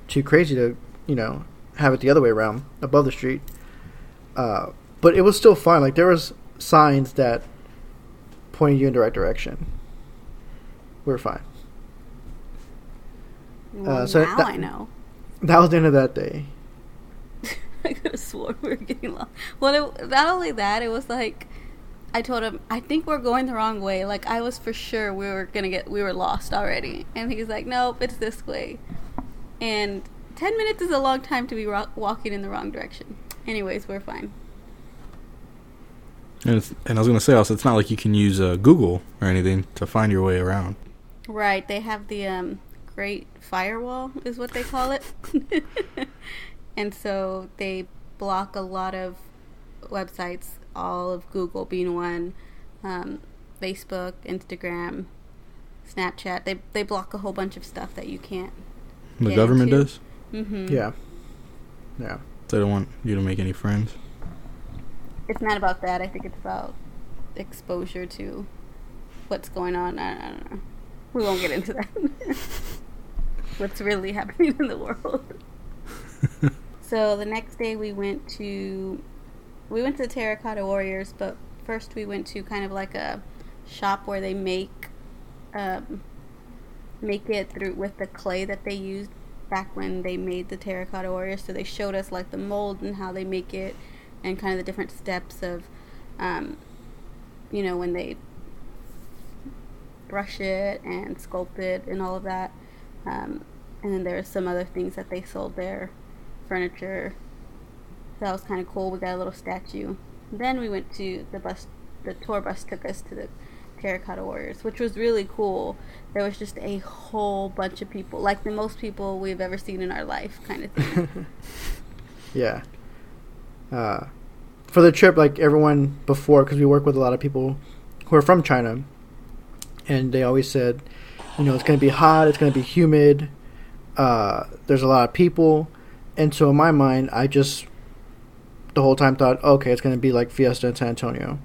too crazy to you know have it the other way around above the street. Uh, but it was still fun. Like there was signs that pointed you in the right direction. We were fine. Well, so now that- I know. That was the end of that day. I could have sworn we were getting lost. Well, it, not only that, it was like I told him, I think we're going the wrong way. Like I was for sure we were gonna get, we were lost already, and he's like, nope, it's this way. And ten minutes is a long time to be ro- walking in the wrong direction. Anyways, we're fine. And, it's, and I was going to say also, it's not like you can use uh, Google or anything to find your way around. Right? They have the um, Great Firewall, is what they call it, and so they block a lot of websites. All of Google being one, um, Facebook, Instagram, Snapchat. They they block a whole bunch of stuff that you can't. The Get government into- does. Mm-hmm. Yeah. Yeah. They don't want you to make any friends. It's not about that. I think it's about exposure to what's going on. I, I don't know. We won't get into that. what's really happening in the world. so the next day we went to we went to the Terracotta Warriors, but first we went to kind of like a shop where they make um, make it through with the clay that they used back when they made the Terracotta Warriors. So they showed us like the mold and how they make it, and kind of the different steps of, um, you know, when they brush it and sculpt it and all of that. Um, and then there were some other things that they sold there, furniture. That was kind of cool. We got a little statue. Then we went to the bus. The tour bus took us to the Terracotta Warriors, which was really cool. There was just a whole bunch of people, like the most people we've ever seen in our life, kind of thing. Yeah. Uh, for the trip, like everyone before, because we work with a lot of people who are from China, and they always said, you know, it's going to be hot, it's going to be humid, uh, there's a lot of people, and so in my mind, I just the whole time thought, okay, it's going to be like Fiesta in San Antonio.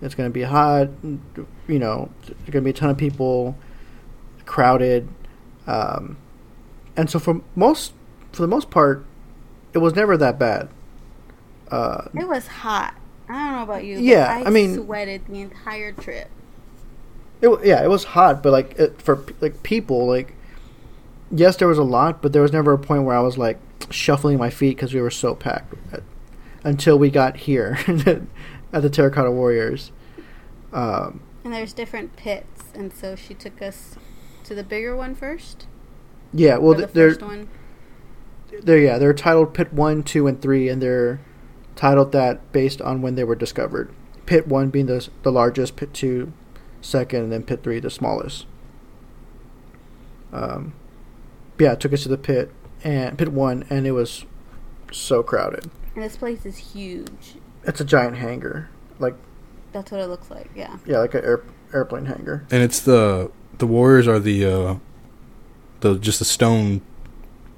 It's going to be hot, you know, there's going to be a ton of people, crowded, um, and so for most, for the most part, it was never that bad. Uh, it was hot. I don't know about you. but Yeah, I, I mean- sweated the entire trip. it, yeah, it was hot, but like it, for like people, like yes, there was a lot, but there was never a point where I was like shuffling my feet because we were so packed. At, until we got here at the Terracotta Warriors. Um, And there's different pits, and so she took us to the bigger one first. yeah, well, the they're first one. they're yeah they're titled Pit One, Two, and Three, and they're titled that based on when they were discovered. Pit One being the the largest, Pit Two, second, and then Pit Three the smallest. Um, yeah, it took us to the pit and Pit One, and it was so crowded. And this place is huge. It's a giant hangar, like That's what it looks like. Yeah. yeah, like an air, airplane hangar. And it's the the warriors are the uh the just the stone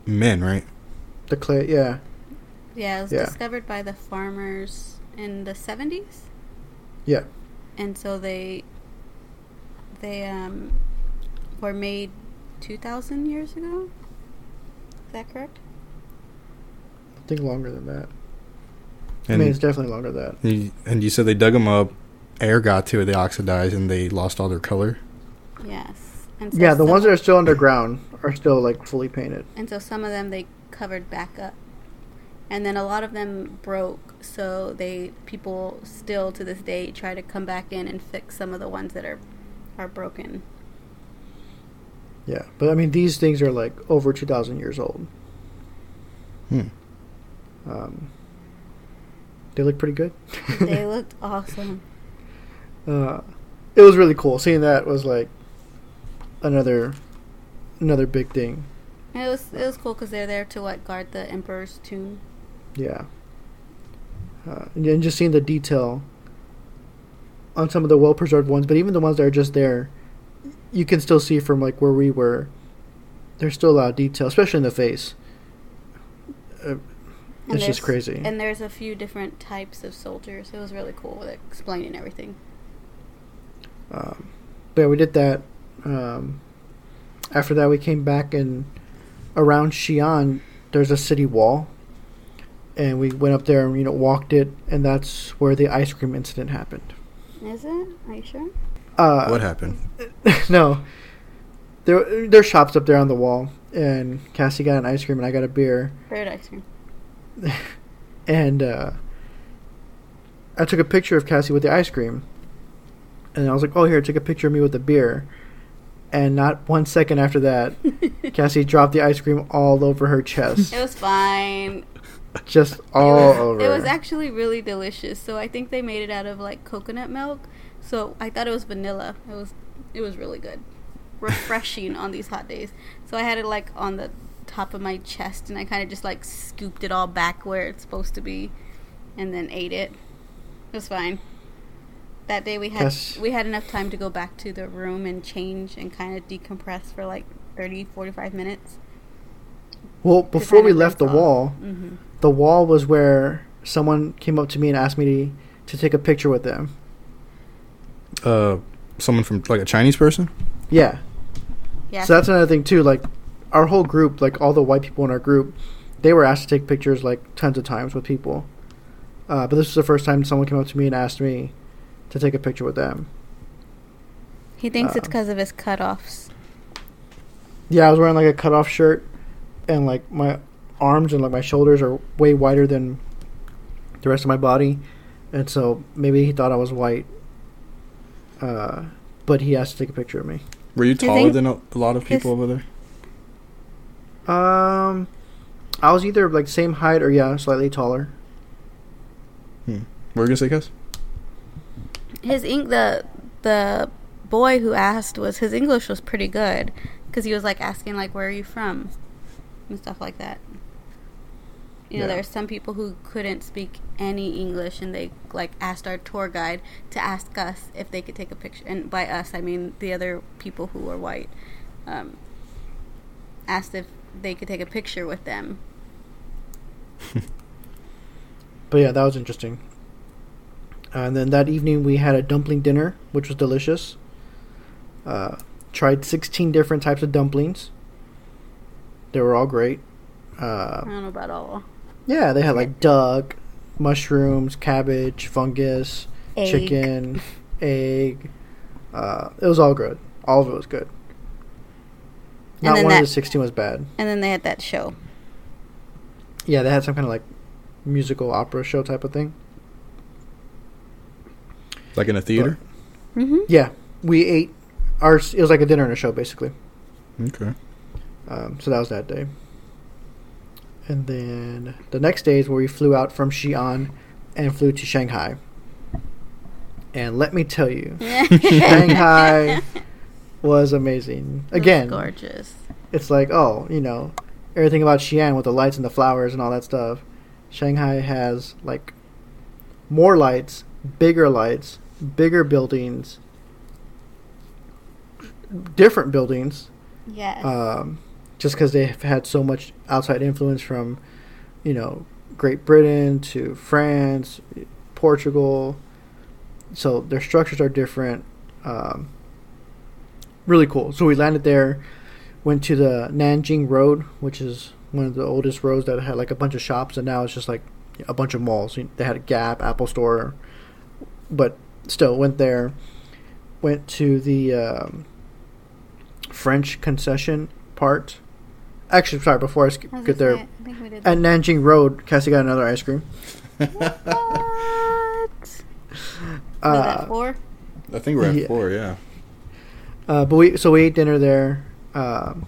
men, right? The clay, yeah, Yeah, it was Yeah. discovered by the farmers in the 70s. yeah, And so they they um were made 2000 years ago. Is that correct? I think longer than that. I mean, it's definitely longer than that. you, and you said they dug them up, air got to it, they oxidized, and they lost all their color. Yes. And so Yeah, the ones that are still underground are still like fully painted. And so some of them they covered back up. And then a lot of them broke, so they people still to this day try to come back in and fix some of the ones that are are broken. Yeah, but I mean, these things are like over two thousand years old. Hmm. Um, they look pretty good. they looked awesome. uh, it was really cool. Seeing that was like another another big thing. It was it was cool because they're there to what guard the emperor's tomb. Yeah. Uh, and just seeing the detail on some of the well preserved ones, but even the ones that are just there, you can still see from like where we were. There's still a lot of detail, especially in the face. Uh, And it's just crazy. And there's a few different types of soldiers. It was really cool with explaining everything. Um, but yeah, we did that. Um, after that, we came back and around Xi'an, there's a city wall, and we went up there and you know walked it, and that's where the ice cream incident happened. Is it? Are you sure? Uh, what happened? no, there there's shops up there on the wall, and Cassie got an ice cream and I got a beer, Bird ice cream. and uh, I took a picture of Cassie with the ice cream, and I was like, "Oh, here, take a picture of me with the beer." And not one second after that, Cassie dropped the ice cream all over her chest, It was fine. just all it was, over. It was actually really delicious. So I think they made it out of like coconut milk. So I thought it was vanilla. It was it was really good. Refreshing on these hot days. So I had it like on the top of my chest and I kind of just like scooped it all back where it's supposed to be and then ate it. It was fine. That day we had Yes. we had enough time to go back to the room and change and kind of decompress for like 30 45 minutes. well, before we left the off. wall, Mhm. the wall was where someone came up to me and asked me to, to take a picture with them. Uh, someone from like a Chinese person. Yeah. Yeah. So that's another thing too. Like our whole group, like all the white people in our group, they were asked to take pictures like tons of times with people. Uh, but this was the first time someone came up to me and asked me to take a picture with them. he thinks it's um, because of his cutoffs. Yeah, I was wearing like a cutoff shirt, and like my arms and like my shoulders are way wider than the rest of my body, and so maybe he thought I was white. Uh, but he asked to take a picture of me. Were you taller than a, a lot of his- people over there? Um, I was either like same height or yeah, slightly taller. What were you gonna say, Cass? his ink the the boy who asked was his English was pretty good because he was like asking like where are you from and stuff like that. You know, Yeah. there's some people who couldn't speak any English and they like asked our tour guide to ask us if they could take a picture. And by us, I mean the other people who were white. Um, asked if they could take a picture with them. But yeah, that was interesting. And then that evening we had a dumpling dinner, which was delicious. Uh, tried 16 different types of dumplings. They were all great. I Uh, don't know about all. yeah, they had like duck, mushrooms, cabbage, fungus, Egg. chicken, egg. Uh, it was all good. All of it was good. And Not then one of that- the 16 was bad. And then they had that show. Yeah, they had some kind of like musical opera show type of thing. Like in a theater? Mm-hmm. Yeah, we ate. Our it was like a dinner and a show basically. Okay. Um, so that was that day. And then the next day is where we flew out from Xi'an and flew to Shanghai. And let me tell you, Shanghai was amazing. Again, gorgeous. it's like, oh, you know, everything about Xi'an with the lights and the flowers and all that stuff. Shanghai has like more lights, bigger lights, bigger buildings, different buildings Yes. um, just because they've had so much outside influence from, you know, Great Britain to France, Portugal. So their structures are different. Um, really cool. So we landed there, went to the Nanjing Road, which is one of the oldest roads that had like a bunch of shops, and now it's just like a bunch of malls. They had a Gap, Apple Store, but still went there. Went to the um, French concession part. Actually, sorry, before I sk- I get there, say, I think we at Nanjing Road, Cassie got another ice cream. What? Uh, Was that four? I think we're at Yeah. four. Yeah. Uh, but we so we ate dinner there, um,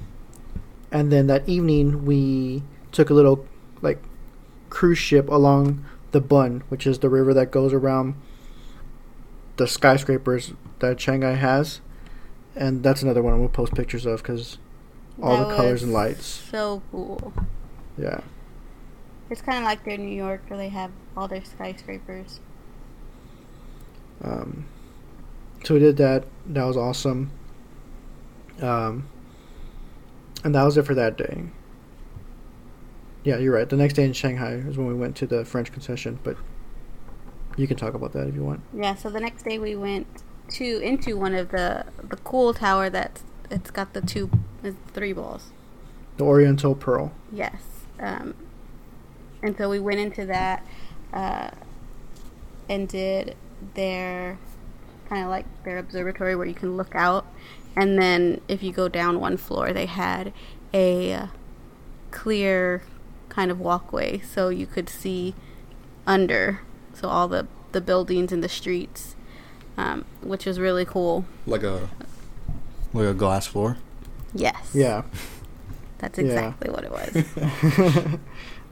and then that evening we took a little like cruise ship along the Bund, which is the river that goes around the skyscrapers that Shanghai has, and that's another one we'll post pictures of because all That the colors and lights. So cool. Yeah, It's kind of like they're New York, where they have all their skyscrapers. um, so we did that. That was awesome. Um, and that was it for that day. Yeah, you're right. The next day in Shanghai is when we went to the French concession, but you can talk about that if you want. Yeah. So the next day we went to into one of the the cool tower that's it's got the two three balls. The Oriental Pearl. Yes. Um, and so we went into that uh, and did their kind of like their observatory where you can look out. And then if you go down one floor, they had a clear kind of walkway so you could see under so all the the buildings and the streets um, which was really cool Like a like a glass floor. yes Yeah. that's Yeah. exactly what it was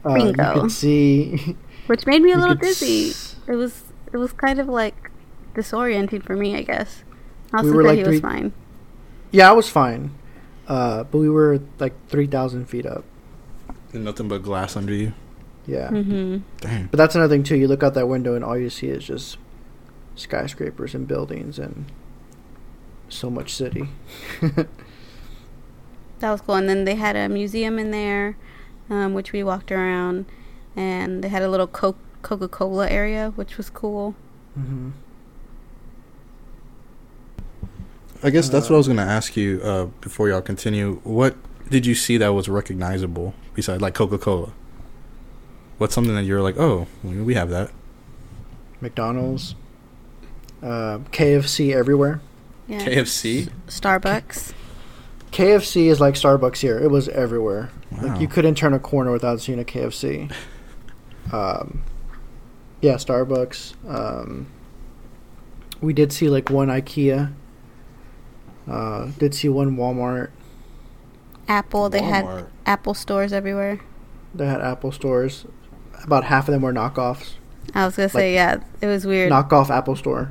Uh, you Bingo. could see. which made me a little dizzy s- it was it was kind of like disorienting for me i guess also We were that like he was three- fine Yeah, I was fine. Uh, but we were like 3,000 feet up. And nothing but glass under you. Yeah. hmm Dang. But that's another thing, too. You look out that window and all you see is just skyscrapers and buildings and so much city. that was cool and then they had a museum in there um, which we walked around and they had a little coca-cola area which was cool hmm I guess that's Uh, what I was going to ask you uh, before y'all continue. What did you see that was recognizable besides like Coca Cola? What's something that you're like, oh, we we have that? McDonald's, uh, KFC everywhere. yeah KFC. starbucks KFC is like Starbucks here. It was everywhere. Wow. Like you couldn't turn a corner without seeing a KFC. Um, yeah, Starbucks. Um, we did see like one IKEA. Uh, did see one Walmart. apple they had apple stores everywhere They had Apple stores. About half of them were knockoffs. i was gonna say yeah it was weird Knockoff Apple store.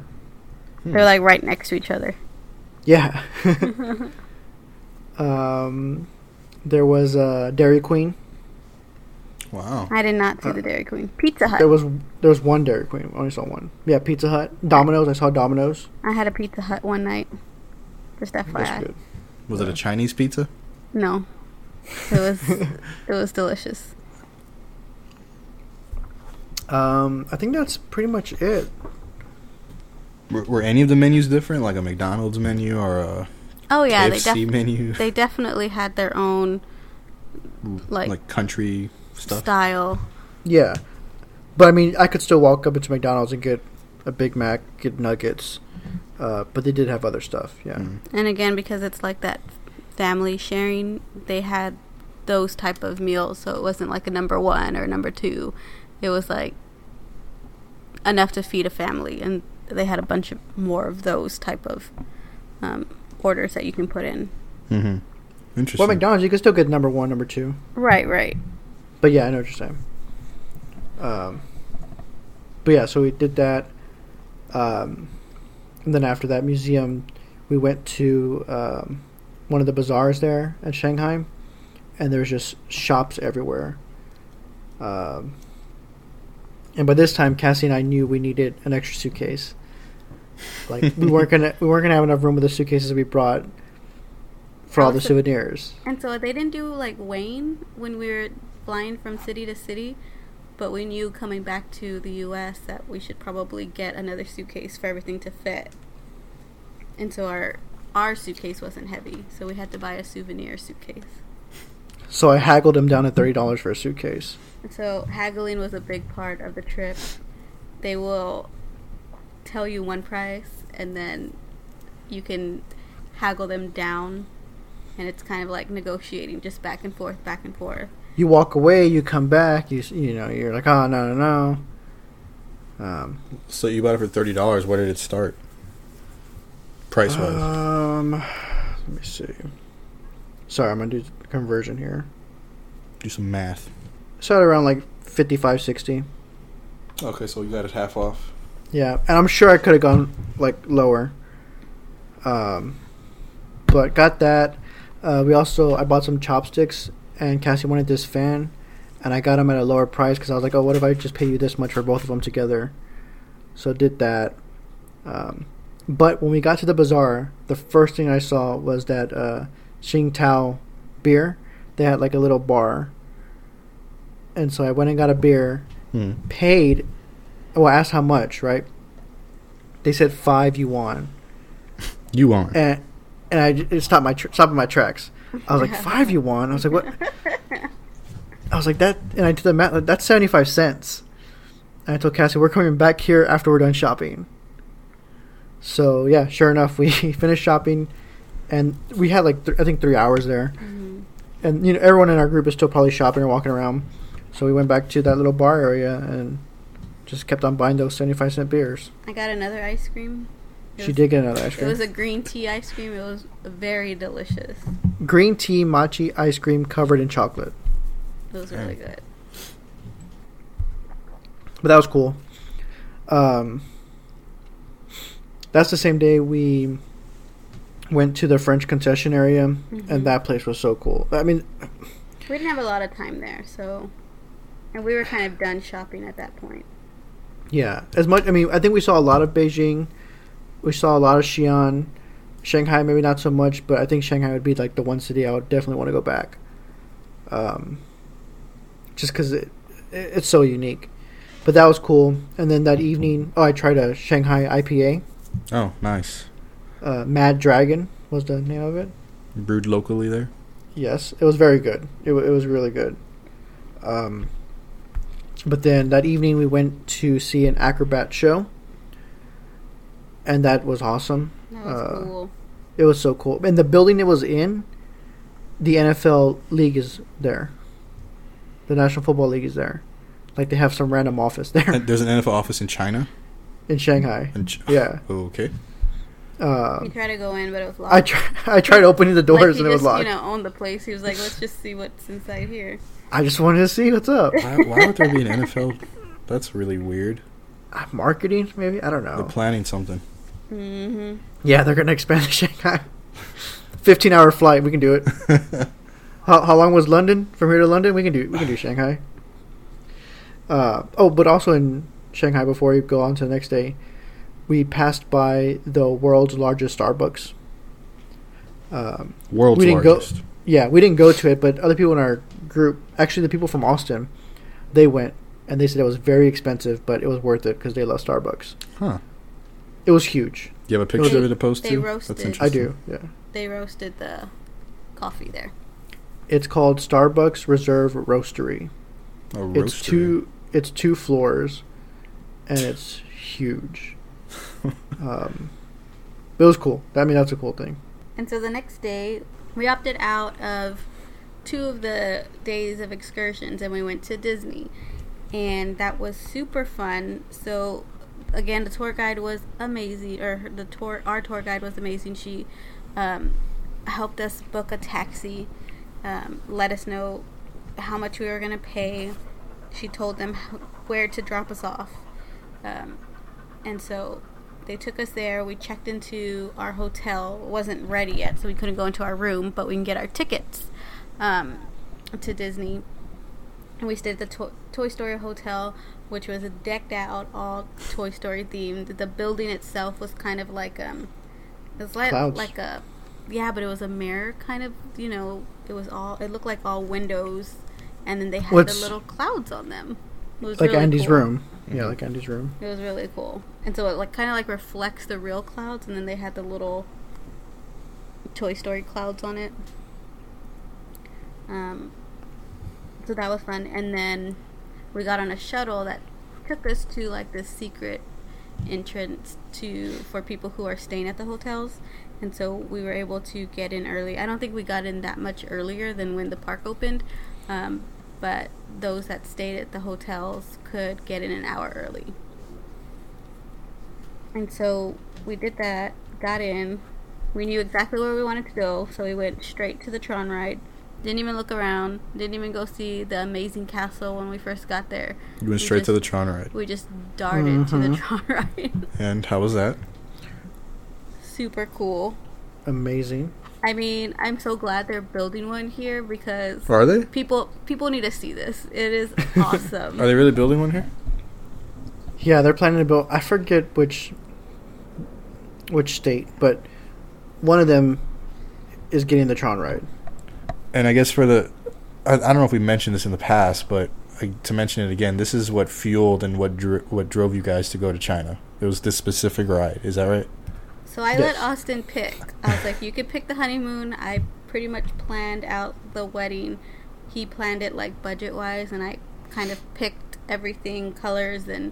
they're like right next to each other Yeah. um, there was a Dairy Queen. Wow. i did not see the dairy queen pizza hut There was there was one Dairy Queen. I only saw one. Yeah, Pizza Hut, Domino's. I saw Domino's. i had a pizza hut one night just That's fyi good. Was it a Chinese pizza? no it was it was delicious Um, I think that's pretty much it. Were, were any of the menus different, like a McDonald's menu or a oh yeah they, def- menu, they definitely had their own like, like country stuff? style Yeah, but I mean, I could still walk up into McDonald's and get a Big Mac, get nuggets. Uh, but they did have other stuff. Yeah. Mm. And again, because it's like that family sharing, they had those type of meals, so it wasn't like a number one or number two. It was like enough to feed a family, and they had a bunch of more of those type of um, orders that you can put in. Mm-hmm. Interesting. Well, McDonald's, you can still get number one, number two. Right, right. But yeah, I know what you're saying. Um, but yeah, so we did that. Um, and then after that museum, we went to um, one of the bazaars there at Shanghai, and there's just shops everywhere. Um, and by this time, Cassie and I knew we needed an extra suitcase. Like we weren't gonna we weren't gonna have enough room with the suitcases we brought for all the Also- souvenirs. And so they didn't do like Wayne when we were flying from city to city, but we knew coming back to the U.S. that we should probably get another suitcase for everything to fit. And so our our suitcase wasn't heavy, so we had to buy a souvenir suitcase. So I haggled him down to thirty dollars for a suitcase. And so haggling was a big part of the trip. They will tell you one price, and then you can haggle them down, and it's kind of like negotiating, just back and forth, back and forth. You walk away, you come back, you you know, you're like, oh no no no. Um, so you bought it for thirty dollars. Where did it start? Price wise. um, let me see. Sorry, I'm gonna do conversion here. Do some math. Started around like 55, 60. Okay, so you got it half off. Yeah, and I'm sure I could have gone like lower. Um, but got that. Uh, we also I bought some chopsticks, and Cassie wanted this fan, and I got them at a lower price because I was like, oh, what if I just pay you this much for both of them together? So did that. Um, but when we got to the bazaar, the first thing I saw was that uh, Tsingtao beer. They had like a little bar, and so I went and got a beer Hmm. paid. Well, I asked how much, right? They said five yuan, You want? and and I it stopped my tr- stopped in my tracks. I was like five yuan. I was like, what? I was like that, and I did the math. like, That's seventy five cents. And I told Cassie we're coming back here after we're done shopping. So yeah, sure enough, we finished shopping, and we had like th- I think three hours there. hmm And you know everyone in our group is still probably shopping or walking around. So we went back to that little bar area and just kept on buying those seventy five cent beers. I got another ice cream. It She was- did get another ice cream. It was a green tea ice cream. It was very delicious. Green tea matcha ice cream covered in chocolate. It was really good. but that was cool. Um, that's the same day we went to the French concession area, Mhm. and that place was so cool. I mean, We didn't have a lot of time there, so and we were kind of done shopping at that point. yeah, as much. I mean, I think we saw a lot of Beijing. We saw a lot of Xi'an. Shanghai, maybe not so much, but I think Shanghai would be like the one city I would definitely want to go back. Um, just because it, it, it's so unique. But that was cool. And then that evening, oh, I tried a Shanghai IPA. Oh, nice. uh, Mad Dragon was the name of it. Brewed locally there. Yes, it was very good. It, it was really good. Um, but then that evening we went to see an acrobat show, and that was awesome. That was Uh, cool. It was so cool. And the building it was in, the NFL league is there. The National Football League is there. Like they have some random office there And there's an NFL office in China. in Shanghai. In Ch- Yeah. okay. Uh, we tried to go in, but it was locked. I tr- I tried opening the doors he and it was locked. you know, owned the place. He was like, "Let's just see what's inside here." I just wanted to see what's up. Why, why would there be an NFL? That's really weird. Uh, Marketing, maybe I don't know. They're planning something. Hmm Yeah, they're gonna expand to Shanghai. Fifteen hour flight, we can do it. How, how long was London from here to London? We can do we can do Shanghai. Uh, oh, but also in Shanghai before we go on to the next day, we passed by the world's largest Starbucks. Um, World's We didn't go- largest. yeah, we didn't go to it, but other people in our group, actually the people from Austin, they went and they said it was very expensive, but it was worth it because they love Starbucks. Huh. It was huge. Do you have a picture They- of it to post they to? roasted. That's I do. Yeah. They roasted the coffee there. It's called Starbucks Reserve Roastery. A roastery. It's two. It's two floors, and it's huge. um, but it was cool. I mean, that's a cool thing. And so the next day, we opted out of two of the days of excursions and we went to Disney. And that was super fun. So, again, the tour guide was amazing, or the tour, our tour guide was amazing. She um, helped us book a taxi, um, let us know how much we were to pay. She told them where to drop us off. Um, and so they took us there. We checked into our hotel. Wasn't ready yet, so we couldn't go into our room, but we can get our tickets um, to Disney. And we stayed at the to- Toy Story Hotel, which was decked out, all Toy Story themed. The building itself was kind of like um, it was like Clouds. like a yeah, but it was a mirror kind of. You know, it was all. It looked like all windows, and then they had What's- the little clouds on them. It was Like really Andy's cool. room. Yeah, Mhm. like Andy's room. It was really cool. And so it like kind of like reflects the real clouds and then they had the little Toy Story clouds on it. Um so that was fun and then we got on a shuttle that took us to like this secret entrance to for people who are staying at the hotels and so we were able to get in early. I don't think we got in that much earlier than when the park opened. Um, but those that stayed at the hotels could get in an hour early. And so we did that, got in. We knew exactly where we wanted to go, so we went straight to the Tron ride. Didn't even look around. Didn't even go see the amazing castle when we first got there. You went We straight to the Tron ride. We just darted to the Mhm. Tron ride. And how was that? Super cool. Amazing. I mean, I'm so glad they're building one here because Are they? people people need to see this. It is awesome. Are they really building one here? Yeah, they're planning to build. I forget which which state, but one of them is getting the Tron ride. And I guess for the, I, I don't know if we mentioned this in the past, but like, to mention it again, this is what fueled and what dr- what drove you guys to go to China. It was this specific ride. Is that right? So I Yes. let Austin pick. I was like, you could pick the honeymoon. I pretty much planned out the wedding. he planned it like budget wise, and I kind of picked everything, colors and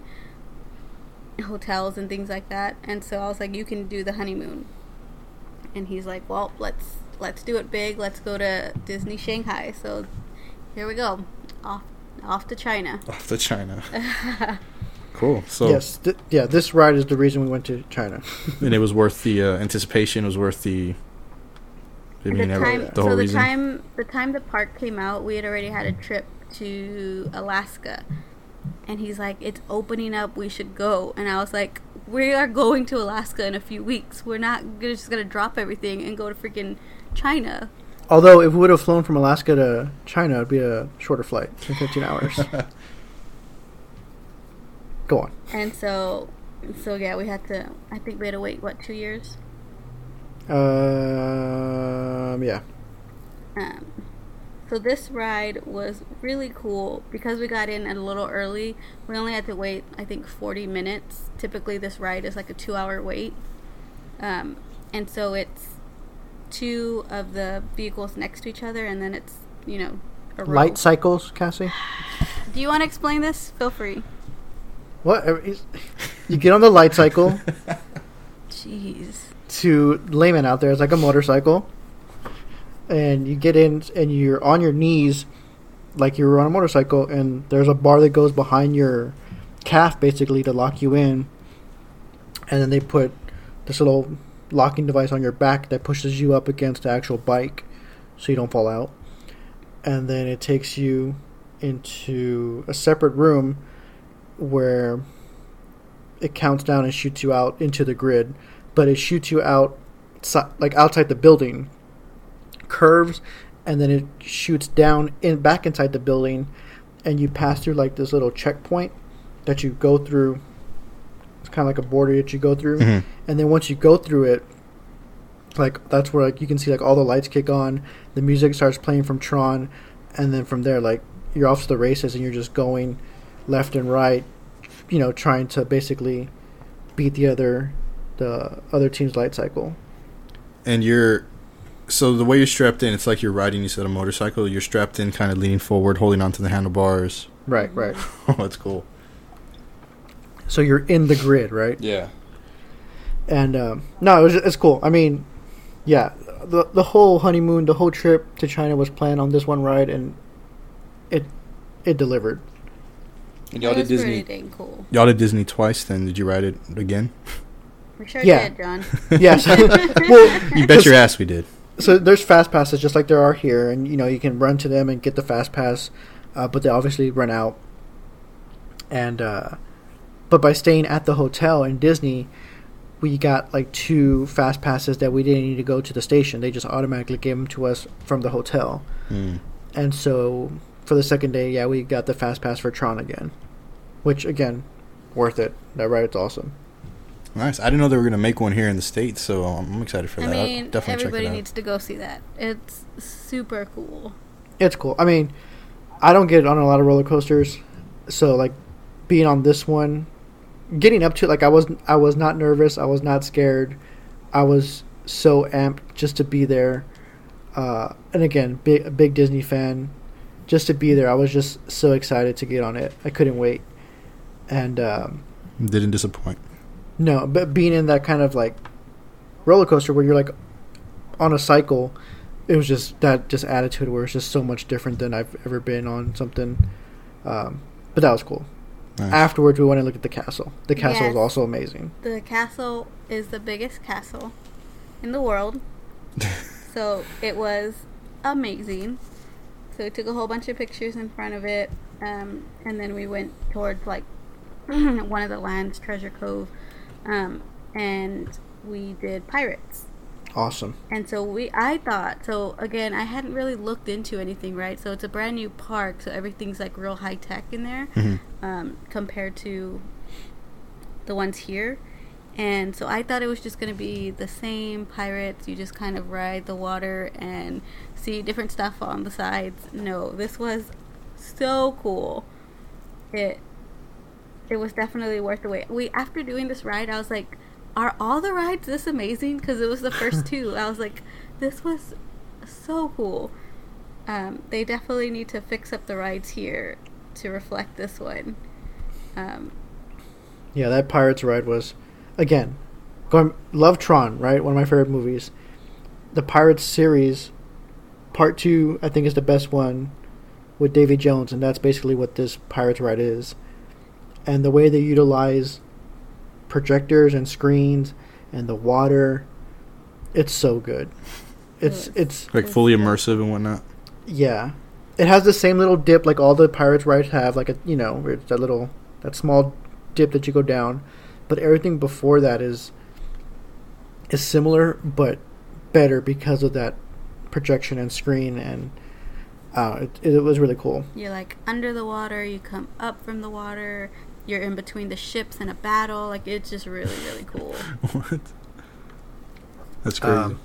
hotels and things like that. And so I was like, you can do the honeymoon. And he's like, well, let's let's do it big. Let's go to Disney Shanghai. So here we go, off off to China. Off to China. cool. So yes, th- yeah. This ride is the reason we went to China. and it was worth the uh, anticipation. It was worth the. I the mean, every- time, the whole so the reason. time the time the park came out, we had already had a trip to Alaska, and he's like, "It's opening up. We should go." And I was like, "We are going to Alaska in a few weeks. We're not gonna, just gonna drop everything and go to freaking China." Although if we would have flown from Alaska to China, it'd be a shorter flight, 15 hours. Go on. And so, so yeah, we had to. I think we had to wait what two years. Um, yeah. Um, so this ride was really cool because we got in a little early. We only had to wait, I think, 40 minutes. Typically, this ride is like a two-hour wait, um, and so it's two of the vehicles next to each other, and then it's you know a row. Light cycles, Cassie. Do you want to explain this? Feel free. What? Uh, is- You get on the light cycle. Jeez. to layman out there, it's like a motorcycle, and you get in and you're on your knees, like you're on a motorcycle, and there's a bar that goes behind your calf basically to lock you in, and then they put this little locking device on your back that pushes you up against the actual bike, so you don't fall out, and then it takes you into a separate room where it counts down and shoots you out into the grid but it shoots you out like outside the building curves and then it shoots down in back inside the building and you pass through like this little checkpoint that you go through kind of like a border that you go through Mhm. and then once you go through it like that's where like you can see like all the lights kick on the music starts playing from tron and then from there like you're off to the races and you're just going left and right you know trying to basically beat the other the other team's light cycle and you're so the way you're strapped in, it's like you're riding. You said a motorcycle. You're strapped in, kind of leaning forward, holding onto the handlebars. right right Oh, that's cool. So you're in the grid right Yeah. and um, no it was it's cool i mean yeah the the whole honeymoon the whole trip to china was planned on this one ride and it it delivered And It was pretty dang cool. Y'all did Disney twice. Then did you ride it again? We sure Yeah. did, John. yes well You bet your ass we did. so there's fast passes just like there are here and you know you can run to them and get the fast pass uh, but they obviously run out and uh, but by staying at the hotel in disney we got like two fast passes that we didn't need to go to the station they just automatically gave them to us from the hotel Hmm. and so for the second day yeah we got the fast pass for tron again which again worth it that ride is awesome Nice. I didn't know they were gonna make one here in the states, so I'm excited for I that. I'll definitely everybody check it out. needs to go see that. It's super cool. It's cool. I mean, I don't get on a lot of roller coasters, so like being on this one, getting up to it, like I was I was not nervous. I was not scared. I was so amped just to be there. Uh, and again, big big Disney fan. Just to be there, I was just so excited to get on it. I couldn't wait. And um, Didn't disappoint. no, but being in that kind of like roller coaster where you're like on a cycle, it was just that just attitude where it's just so much different than I've ever been on something. Um, but that was cool. Nice. Afterwards, we went and looked at the castle. The castle Yes. was also amazing. The castle is the biggest castle in the world. so it was amazing. So we took a whole bunch of pictures in front of it. Um, and then we went towards like one of the lands, Treasure Cove. Um, and we did pirates. Awesome. And so we, I thought, so again, I hadn't really looked into anything, right? So it's a brand new park, so everything's like real high tech in there Mhm. um, compared to the ones here. And so I thought it was just going to be the same pirates. You just kind of ride the water and see different stuff on the sides. No, this was so cool. It it was definitely worth the wait. We after doing this ride, I was like, are all the rides this amazing? Because it was the first two. I was like, this was so cool. Um, they definitely need to fix up the rides here to reflect this one. Um, Yeah, that Pirates ride was, again, going love Tron, right? One of my favorite movies. The Pirates series, part two, I think is the best one with Davy Jones, and that's basically what this Pirates ride is. And the way they utilize projectors and screens and the water, it's so good. It's Yes. it's Like fully good. immersive and whatnot. yeah. It has the same little dip like all the Pirates rides have, like a you know, it's that little that small dip that you go down. But everything before that is is similar but better because of that projection and screen and uh, it, it was really cool. you're like under the water, you come up from the water, you're in between the ships in a battle. Like it's just really, really cool. what? That's crazy. Um,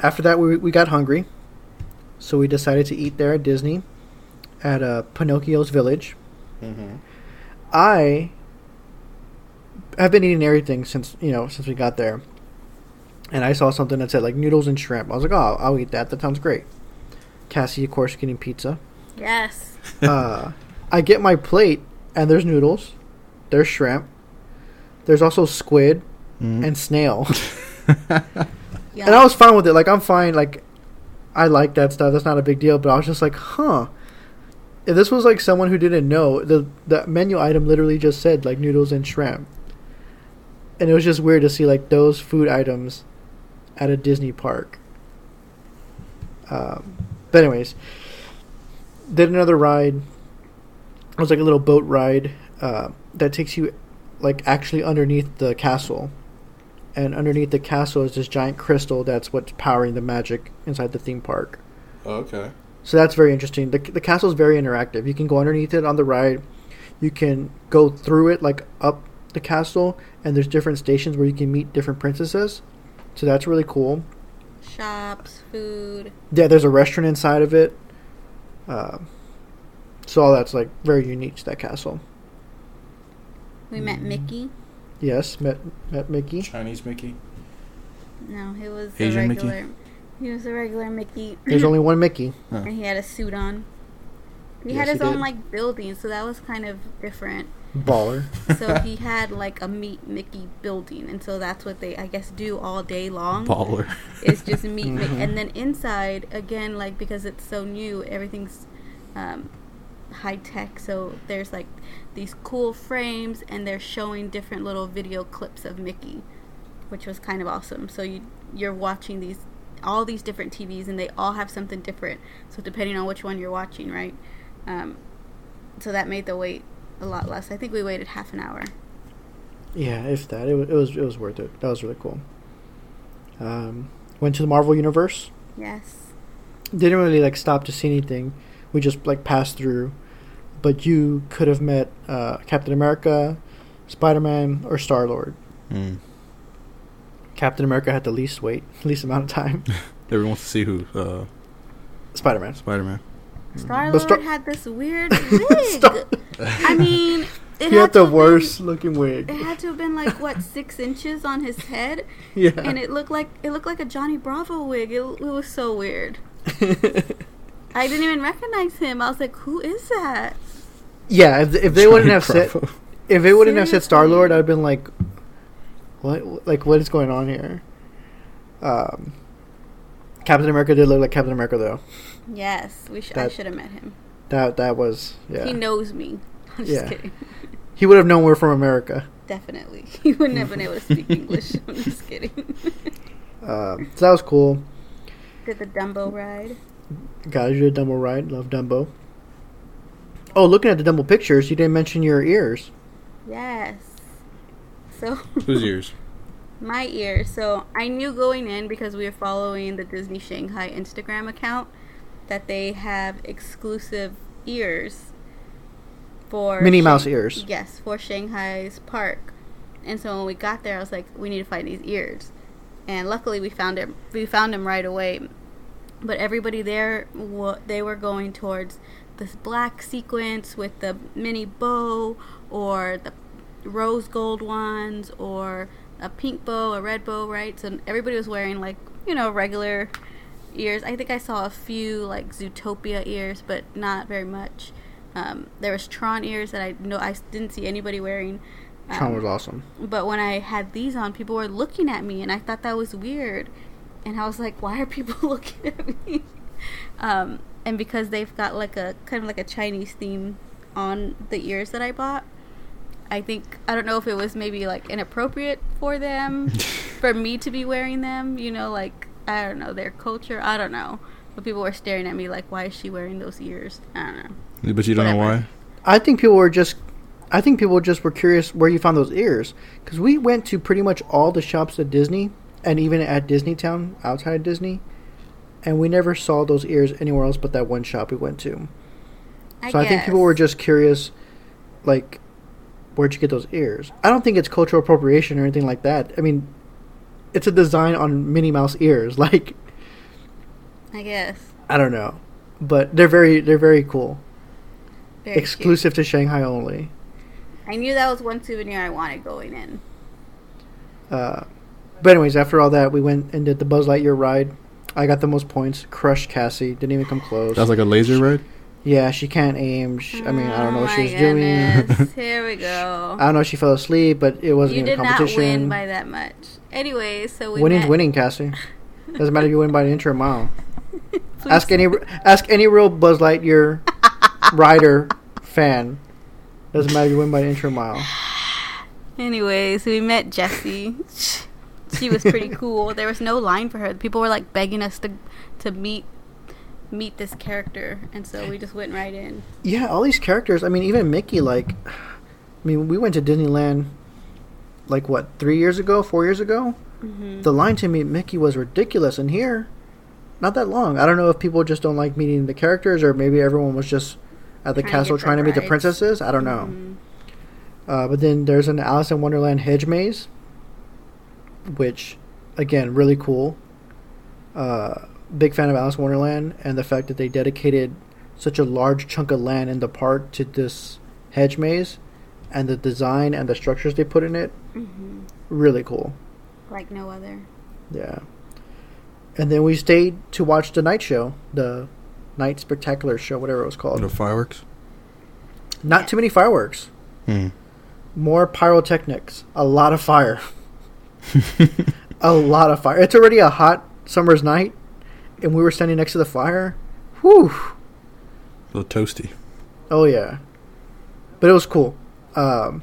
after that, we we got hungry, so we decided to eat there at Disney, at uh, Pinocchio's Village. mm-hmm. I have been eating everything since you know since we got there, and I saw something that said like noodles and shrimp. I was like, oh, I'll eat that. That sounds great. Cassie, of course, getting pizza. Yes. uh, I get my plate, and there's noodles, there's shrimp, there's also squid Mm-hmm. and snail, Yeah. and I was fine with it. Like I'm fine. Like I like that stuff. That's not a big deal. But I was just like, huh. If this was like someone who didn't know, the the menu item literally just said like noodles and shrimp, and it was just weird to see like those food items at a Disney park. Um, but anyways, did another ride. It was like a little boat ride uh, that takes you like actually underneath the castle, and underneath the castle is this giant crystal that's what's powering the magic inside the theme park. okay. So that's very interesting. The the castle is very interactive. You can go underneath it on the ride. You can go through it like up the castle, and there's different stations where you can meet different princesses. So that's really cool. Shops, food. Yeah, there's a restaurant inside of it. Uh, so all that's like very unique to that castle. We met Mickey. Yes, met met Mickey. Chinese Mickey. No, he was Asian a Mickey? regular. He was a regular Mickey. There's only one Mickey. and he had a suit on. He Yes, had he his own did. like building, so that was kind of different. Baller. So he had like a meet Mickey building, and so that's what they I guess do all day long. Baller. It's just meet Mickey, Mhm. and then inside again, like because it's so new, everything's um, high tech. So there's like these cool frames, and they're showing different little video clips of Mickey, which was kind of awesome. So you you're watching these all these different TVs, and they all have something different. So depending on which one you're watching, right? Um, so that made the wait a lot less. I think we waited half an hour. Yeah, if that, it, it was it was worth it. That was really cool. Um, went to the Marvel Universe. Yes. Didn't really like stop to see anything. We just like passed through. But you could have met uh, Captain America, Spider Man, or Star Lord. Mm. Captain America had the least wait, least amount of time. Everyone wants to see who uh, Spider Man. Spider Man. Star But Lord Star- had this weird wig. Star- I mean, it he had had the worst Been, looking wig. it had to have been like what six inches on his head, Yeah. and it looked like it looked like a Johnny Bravo wig. It, it was so weird. I didn't even recognize him. I was like, "Who is that?" yeah, if, if they wouldn't have said if they wouldn't have said Star Lord, I'd have been like, what? Like, what is going on here? Um, Captain America did look like Captain America, though. Yes, we sh- I should have met him. That that was yeah. He He, knows me. I'm just Yeah. kidding. He would have known we're from America. Definitely, he wouldn't have been able to speak English. I'm just kidding. Um, so that was cool. Did the Dumbo ride? Guys, you did Dumbo ride. Love Dumbo. Oh, looking at the Dumbo pictures, you didn't mention your ears. Yes. So Whose ears? my ears. So I knew going in because we were following the Disney Shanghai Instagram account that they have exclusive ears for Minnie Shang- Mouse ears. Yes, for Shanghai's park. And so when we got there, I was like, we need to find these ears. And luckily, we found it. We found them right away. But everybody there, they were going towards this black sequence with the mini bow, or the rose gold ones, or a pink bow, a red bow, right? So everybody was wearing like you know regular ears. I think I saw a few like Zootopia ears, but not very much. Um, there was Tron ears that I know I didn't see anybody wearing. Um, Tron was awesome. But when I had these on, people were looking at me, and I thought that was weird. And I was like, "Why are people looking at me?" Um, and because they've got like a kind of like a Chinese theme on the ears that I bought, I think I don't know if it was maybe like inappropriate for them, for me to be wearing them. You know, like I don't know their culture. I don't know. But people were staring at me like, "Why is she wearing those ears?" I don't know. But you don't know why? I think people were just, I think people just were curious where you found those ears because we went to pretty much all the shops at Disney and even at Disneytown outside of Disney, and we never saw those ears anywhere else but that one shop we went to. I so I think people were just curious, like, where'd you get those ears? I don't think it's cultural appropriation or anything like that. I mean, it's a design on Minnie Mouse ears. Like, I guess. I don't know, but they're very they're very cool. Very cute. Exclusive to Shanghai only. I knew that was one souvenir I wanted going in. Uh, but anyways, after all that, we went and did the Buzz Lightyear ride. I got the most points. Crushed Cassie. Didn't even come close. That was like a laser ride. yeah, she can't aim. She, I mean, I don't know what she Oh was my doing. Here we go. I don't know if she fell asleep, but it wasn't you even did a not competition. win by that much. Anyway, so we Winning's met. winning, Cassie. Doesn't matter if you win by an inch or a mile. Ask any ask any real Buzz Lightyear rider fan. Doesn't matter if you win by an inch or a mile. Anyway, so we met Jessie. She was pretty cool. There was no line for her. People were like begging us to to meet meet this character, and so we just went right in. Yeah, all these characters. I mean, even Mickey. Like, I mean, we went to Disneyland. Like what? Three years ago? Four years ago? hmm The line to meet Mickey was ridiculous, and here, not that long. I don't know if people just don't like meeting the characters, or maybe everyone was just at the Trying castle the trying to meet the princesses. I don't know. Mhm. Uh, but then there's an Alice in Wonderland hedge maze, which, again, really cool. Uh, big fan of Alice Wonderland and the fact that they dedicated such a large chunk of land in the park to this hedge maze, and the design and the structures they put in it. Mhm. Really cool. Like no other. Yeah. And then we stayed to watch the night show, the night spectacular show, whatever it was called. The fireworks. Not too many fireworks. Hmm. More pyrotechnics. A lot of fire. a lot of fire. It's already a hot summer's night, and we were standing next to the fire. Whew. A little toasty. Oh yeah. But it was cool. Um,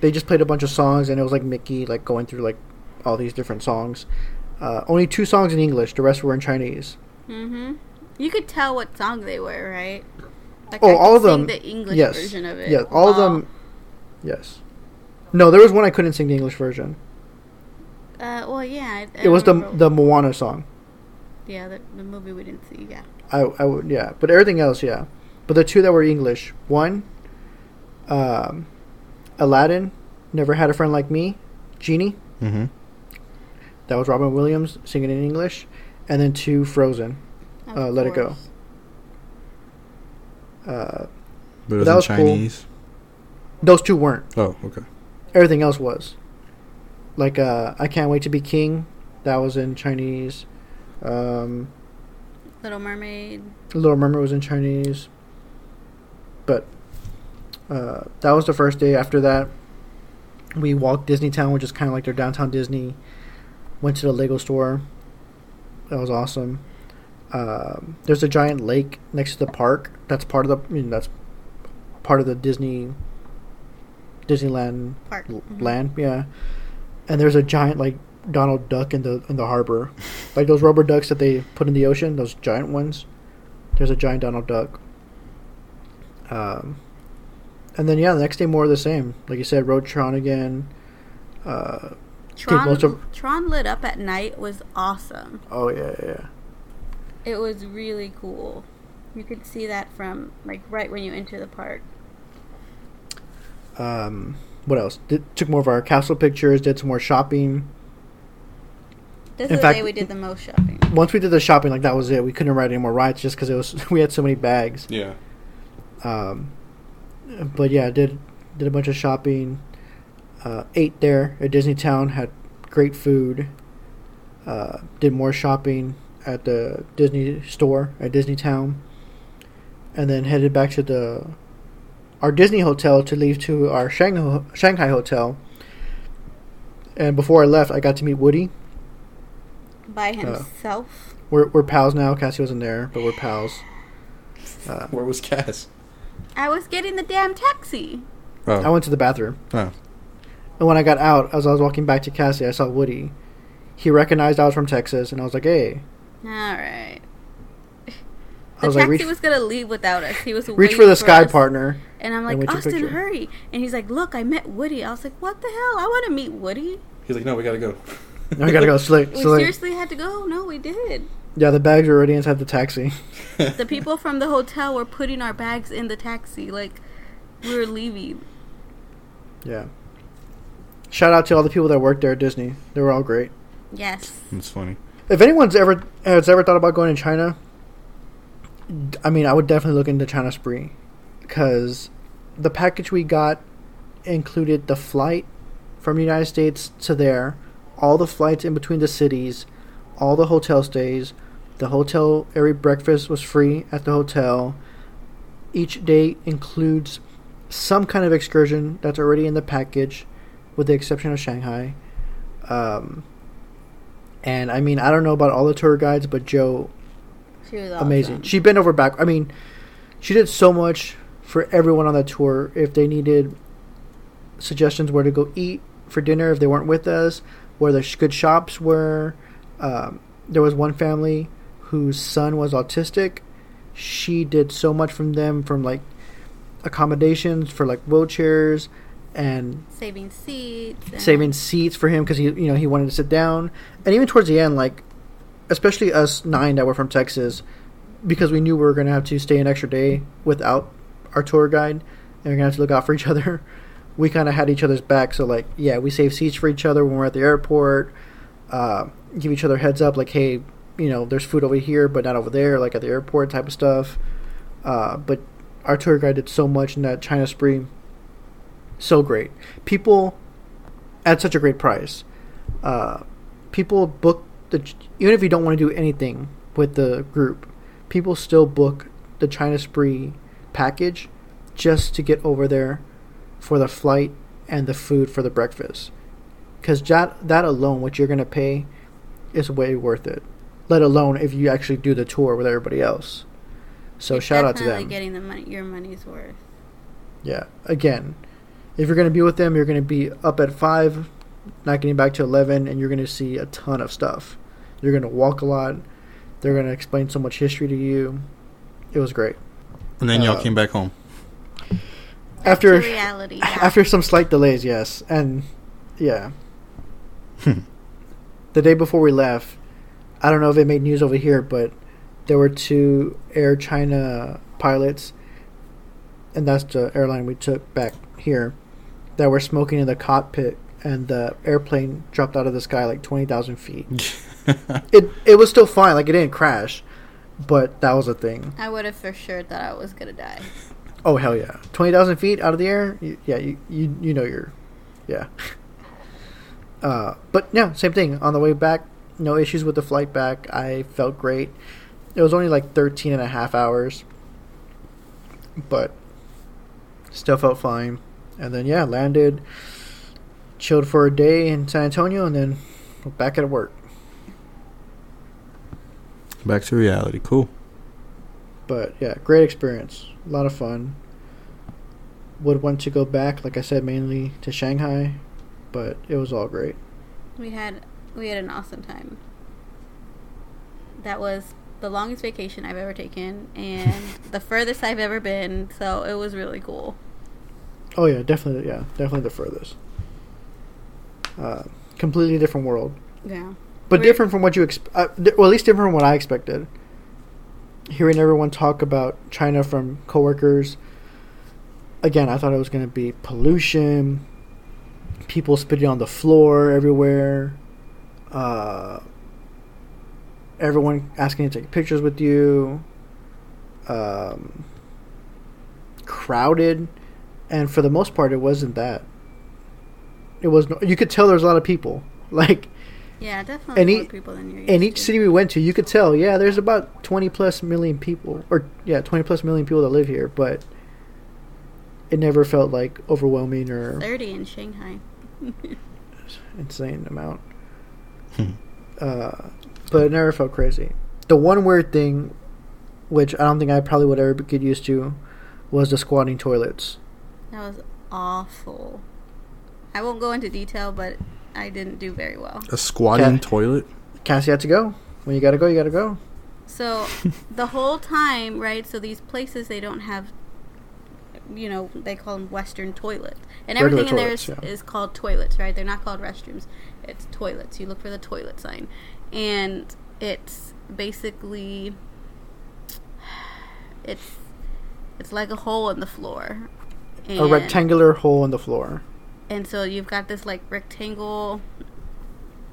they just played a bunch of songs, and it was like Mickey, like going through like all these different songs. Uh, only two songs in English. The rest were in Chinese. hmm You could tell what song they were, right? Like Oh, I all of them- The English yes. version of it. Yeah, all of them. Yes. No, there was one I couldn't sing the English version. Uh, well, yeah. I, I It was the remember- the Moana song. yeah the, the movie we didn't see. Yeah. I, I would yeah, but everything else yeah. But the two that were English, one, um, Aladdin, never had a friend like me, Genie, Mm-hmm. that was Robin Williams singing in English, and then two Frozen, Of Uh, Let It Go. uh, But it was That in was cool. Chinese. those two weren't. Oh, okay. Everything else was. Like uh, I can't wait to be king, that was in Chinese. Um, Little Mermaid. Little Mermaid was in Chinese. But uh, that was the first day. After that, we walked Disney Town, which is kind of like their downtown Disney. Went to the Lego store. That was awesome. Um, there's a giant lake next to the park. That's part of the. I mean, that's part of the Disney. Disneyland Park. l- Mhm. land, yeah. And there's a giant like Donald Duck in the in the harbor, like those rubber ducks that they put in the ocean, those giant ones. There's a giant Donald Duck. Um, and then yeah, the next day more of the same. Like you said, Rode Tron again. Uh, Tron, of- Tron lit up at night was awesome. oh yeah, yeah. It was really cool. You could see that from like right when you enter the park. Um, what else? Did, took more of our castle pictures. Did some more shopping. This In is fact- the day we did the most shopping. Once we did the shopping, like that was it. We couldn't ride any more rides just because it was we had so many bags. Yeah. Um, but yeah, did did a bunch of shopping. Uh, ate there at Disney Town. Had great food. Uh, did more shopping at the Disney store at Disney Town, and then headed back to the our Disney hotel to leave to our Shanghai Shanghai hotel. And before I left, I got to meet Woody. By himself. We're we're pals now. Cassie wasn't there, but we're pals. Uh, Where was Cass? I was getting the damn taxi. Oh, I went to the bathroom, oh. and when I got out, as I was walking back to Cassie, I saw Woody. He recognized I was from Texas, and I was like, "Hey." All right. I The was taxi like, reach, was gonna leave without us. He was reach for the sky us. partner. And I'm like, we took a Austin, hurry! And he's like, Look, I met Woody. I was like, What the hell? I want to meet Woody. He's like, no, we gotta go. Now we gotta go slick. We So like, seriously had to go. No, we did. yeah, the bags were already inside the taxi. The people from the hotel were putting our bags in the taxi. Like we were leaving. Yeah. Shout out to all the people that worked there at Disney. They were all great. Yes. It's funny. If anyone's ever has ever thought about going to China, I mean, I would definitely look into China Spree because the package we got included the flight from the United States to there, all the flights in between the cities, all the hotel stays. The hotel every breakfast was free at the hotel. Each day includes some kind of excursion that's already in the package, with the exception of Shanghai. Um, and I mean, I don't know about all the tour guides, but Joe, Awesome. amazing. She bent over back. I mean, she did so much for everyone on that tour. If they needed suggestions where to go eat for dinner, if they weren't with us, where the sh- good shops were. Um, there was one family whose son was autistic. She did so much from them, from like accommodations for like wheelchairs and saving seats. and- saving seats for him because he you know he wanted to sit down and even towards the end like especially us nine that were from texas because we knew we were going to have to stay an extra day without our tour guide and we are going to have to look out for each other. We kind of had each other's back so like yeah we save seats for each other when we're at the airport uh, give each other heads up like hey you know there's food over here but not over there like at the airport type of stuff. Uh, but our tour guide did so much in that china spree. So great. People at such a great price. Uh, people book the even if you don't want to do anything with the group, people still book the China Spree package just to get over there for the flight and the food for the breakfast. Because that that alone, what you're gonna pay, is way worth it. Let alone if you actually do the tour with everybody else. So You're shout out to them. Getting the money, your money's worth. Yeah. Again, if you're going to be with them, you're going to be up at 5, not getting back to 11, and you're going to see a ton of stuff. You're going to walk a lot. They're going to explain so much history to you. It was great. And then y'all Uh, came back home. After to reality. yeah. after some slight delays, yes. And yeah. Hmm. the day before we left, I don't know if it made news over here, but there were two Air China pilots, and that's the airline we took back here, that were smoking in the cockpit, and the airplane dropped out of the sky like twenty thousand feet. It it was still fine, like it didn't crash, but that was a thing. I would have for sure thought I was gonna die. Oh hell yeah, twenty thousand feet out of the air. You, yeah, you, you you know you're, yeah. Uh, but yeah, same thing. On the way back, no issues with the flight back. I felt great. It was only like 13 and a half hours, but still felt fine. And then yeah, landed, chilled for a day in San Antonio, and then back at work. Back to reality. Cool. But yeah, great experience. A lot of fun. Would want to go back, like I said, mainly to Shanghai, but it was all great. We had we had an awesome time. That was the longest vacation I've ever taken and the furthest I've ever been, so it was really cool. Oh yeah, definitely. Yeah, definitely the furthest. Uh, completely different world, Yeah. But We're- different from what you exp- uh, di- well, at least different from what I expected. Hearing everyone talk about China from coworkers, again, I thought it was going to be pollution, people spitting on the floor everywhere, uh, everyone asking to take pictures with you, um, crowded, and for the most part, it wasn't that. It was no, you could tell there was a lot of people. Like Yeah, definitely And more e- people than you're In each to. city we went to, you could tell, yeah, there's about 20 plus million people, or yeah, 20 plus million people that live here, but it never felt like overwhelming or 30 in Shanghai. insane amount. Hmm. uh, but it never felt crazy. The one weird thing, which I don't think I probably would ever get used to, was the squatting toilets. That was awful. I won't go into detail, but I didn't do very well. A squatting Okay. toilet. Cassie had to go. When you gotta go, you gotta go. So the whole time, right? So these places they don't have, you know, they call them Western toilets, and Regular everything in there is, yeah. is called toilets, right? They're not called restrooms. It's toilets. You look for the toilet sign, and it's basically it's it's like a hole in the floor. A rectangular hole in the floor. And so you've got this like rectangle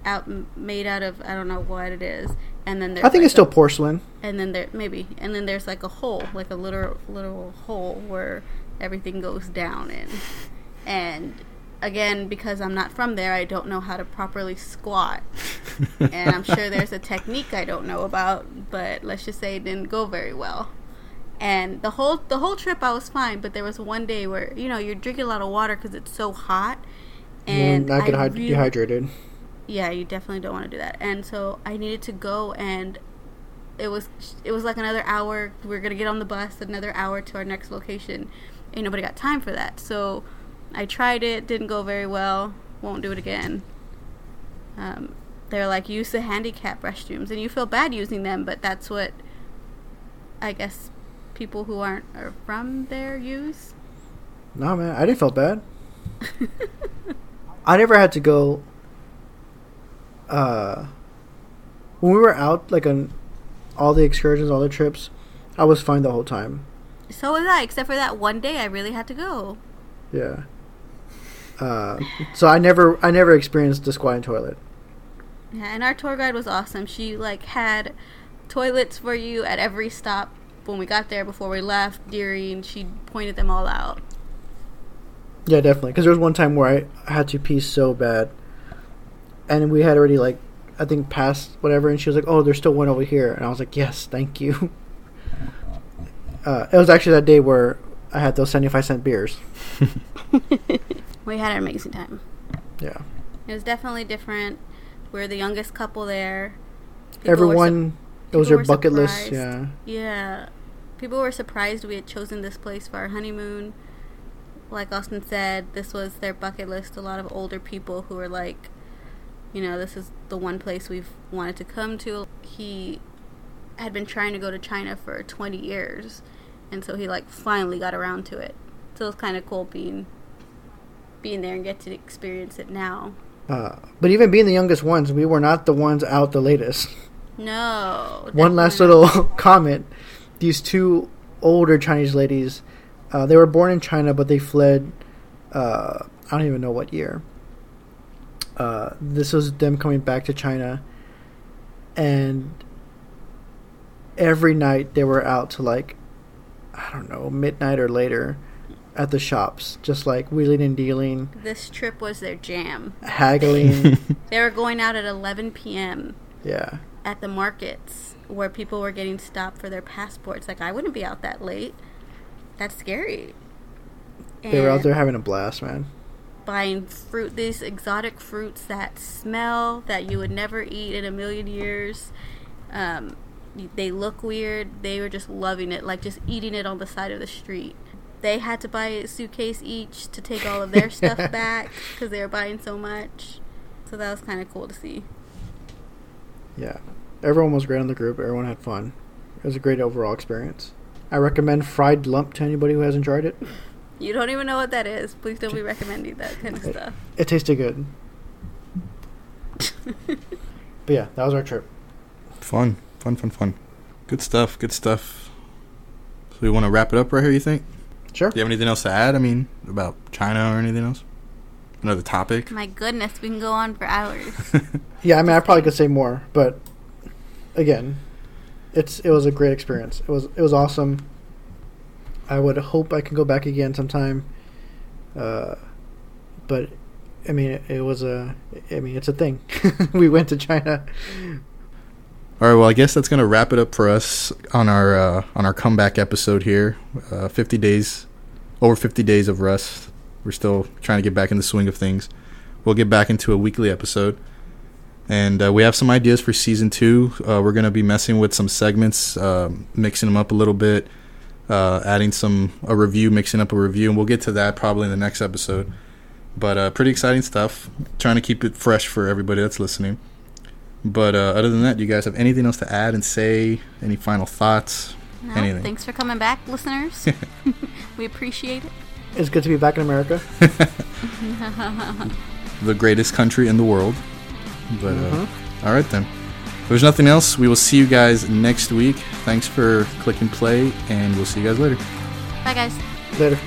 out made out of I don't know what it is, and then there's I think like it's still a- porcelain. and then there maybe and then there's like a hole, like a little little hole where everything goes down in, and again because I'm not from there, I don't know how to properly squat, and I'm sure there's a technique I don't know about, but let's just say it didn't go very well. And the whole the whole trip I was fine, but there was one day where you know you're drinking a lot of water because it's so hot, and And not get I hyd- really- dehydrated. yeah, you definitely don't want to do that. And so I needed to go, and it was it was like another hour. We are gonna get on the bus, another hour to our next location. Ain't nobody got time for that. So I tried it, didn't go very well. Won't do it again. Um, they're like use the handicap restrooms, and you feel bad using them, but that's what I guess people who aren't are from there use. No, man, I didn't feel bad. I never had to go. Uh, when we were out, like on all the excursions, all the trips, I was fine the whole time. So was I, except for that one day I really had to go. Yeah. Uh, so I never, I never experienced the squatting toilet. Yeah, and our tour guide was awesome. She like had toilets for you at every stop when we got there before we left, Deary, and she pointed them all out. Yeah, definitely. Because there was one time where I had to pee so bad, and we had already like, I think passed whatever, and she was like, "Oh, there's still one over here," and I was like, "Yes, thank you." Uh, it was actually that day where I had those seventy-five cent beers. We had an amazing time. Yeah, It was definitely different. We are the youngest couple there. People were everyone. it was your were bucket list. Yeah, Yeah. People were surprised we had chosen this place for our honeymoon. Like Austin said, this was their bucket list. A lot of older people who were like, you know, this is the one place we've wanted to come to. He had been trying to go to China for 20 years, and so he like finally got around to it. So it was kind of cool being being there and get to experience it now. uh, but even being the youngest ones, we were not the ones out the latest. No. One last little comment: these two older Chinese ladies, uh, they were born in China, but they fled. Uh, I don't even know what year. Uh, this was them coming back to China, and every night they were out to like, I don't know, midnight or later, at the shops, just like wheeling and dealing, This trip was their jam. haggling. They were going out at 11 p.m. yeah, at the markets where people were getting stopped for their passports. Like, I wouldn't be out that late. That's scary. they were out there having a blast, man. buying fruit, these exotic fruits that smell that you would never eat in a million years. Um, they look weird. They were just loving it, like just eating it on the side of the street. They had to buy a suitcase each to take all of their stuff back because they were buying so much. So that was kind of cool to see. Yeah. Everyone was great in the group. Everyone had fun. It was a great overall experience. I recommend fried lump to anybody who hasn't tried it. You don't even know what that is. Please don't be recommending that kind of stuff. It tasted good. But yeah, that was our trip. Fun, fun, fun, fun. Good stuff. Good stuff. So we want to wrap it up right here. You think? Sure. Do you have anything else to add? I mean, about China or anything else? Another topic? My goodness, we can go on for hours. Yeah, I mean, I probably could say more, but again, it's it was a great experience. It was it was awesome. I would hope I can go back again sometime. Uh, but I mean, it, it was a. I mean, it's a thing. we went to China. All right, well, I guess that's gonna wrap it up for us on our uh, on our comeback episode here. Uh, Fifty days, over fifty days of rest. We're still trying to get back in the swing of things. We'll get back into a weekly episode, and uh, we have some ideas for season two. Uh, we're gonna be messing with some segments, uh, mixing them up a little bit, uh, adding some a review, mixing up a review, and we'll get to that probably in the next episode. But uh, pretty exciting stuff. Trying to keep it fresh for everybody that's listening. But uh, other than that, do you guys have anything else to add and say? Any final thoughts? No, Anything. Thanks for coming back, listeners. we appreciate it. It's good to be back in America. The greatest country in the world. But uh, Mhm. all right then. If there's nothing else, we will see you guys next week. Thanks for clicking play, and we'll see you guys later. Bye, guys. Later.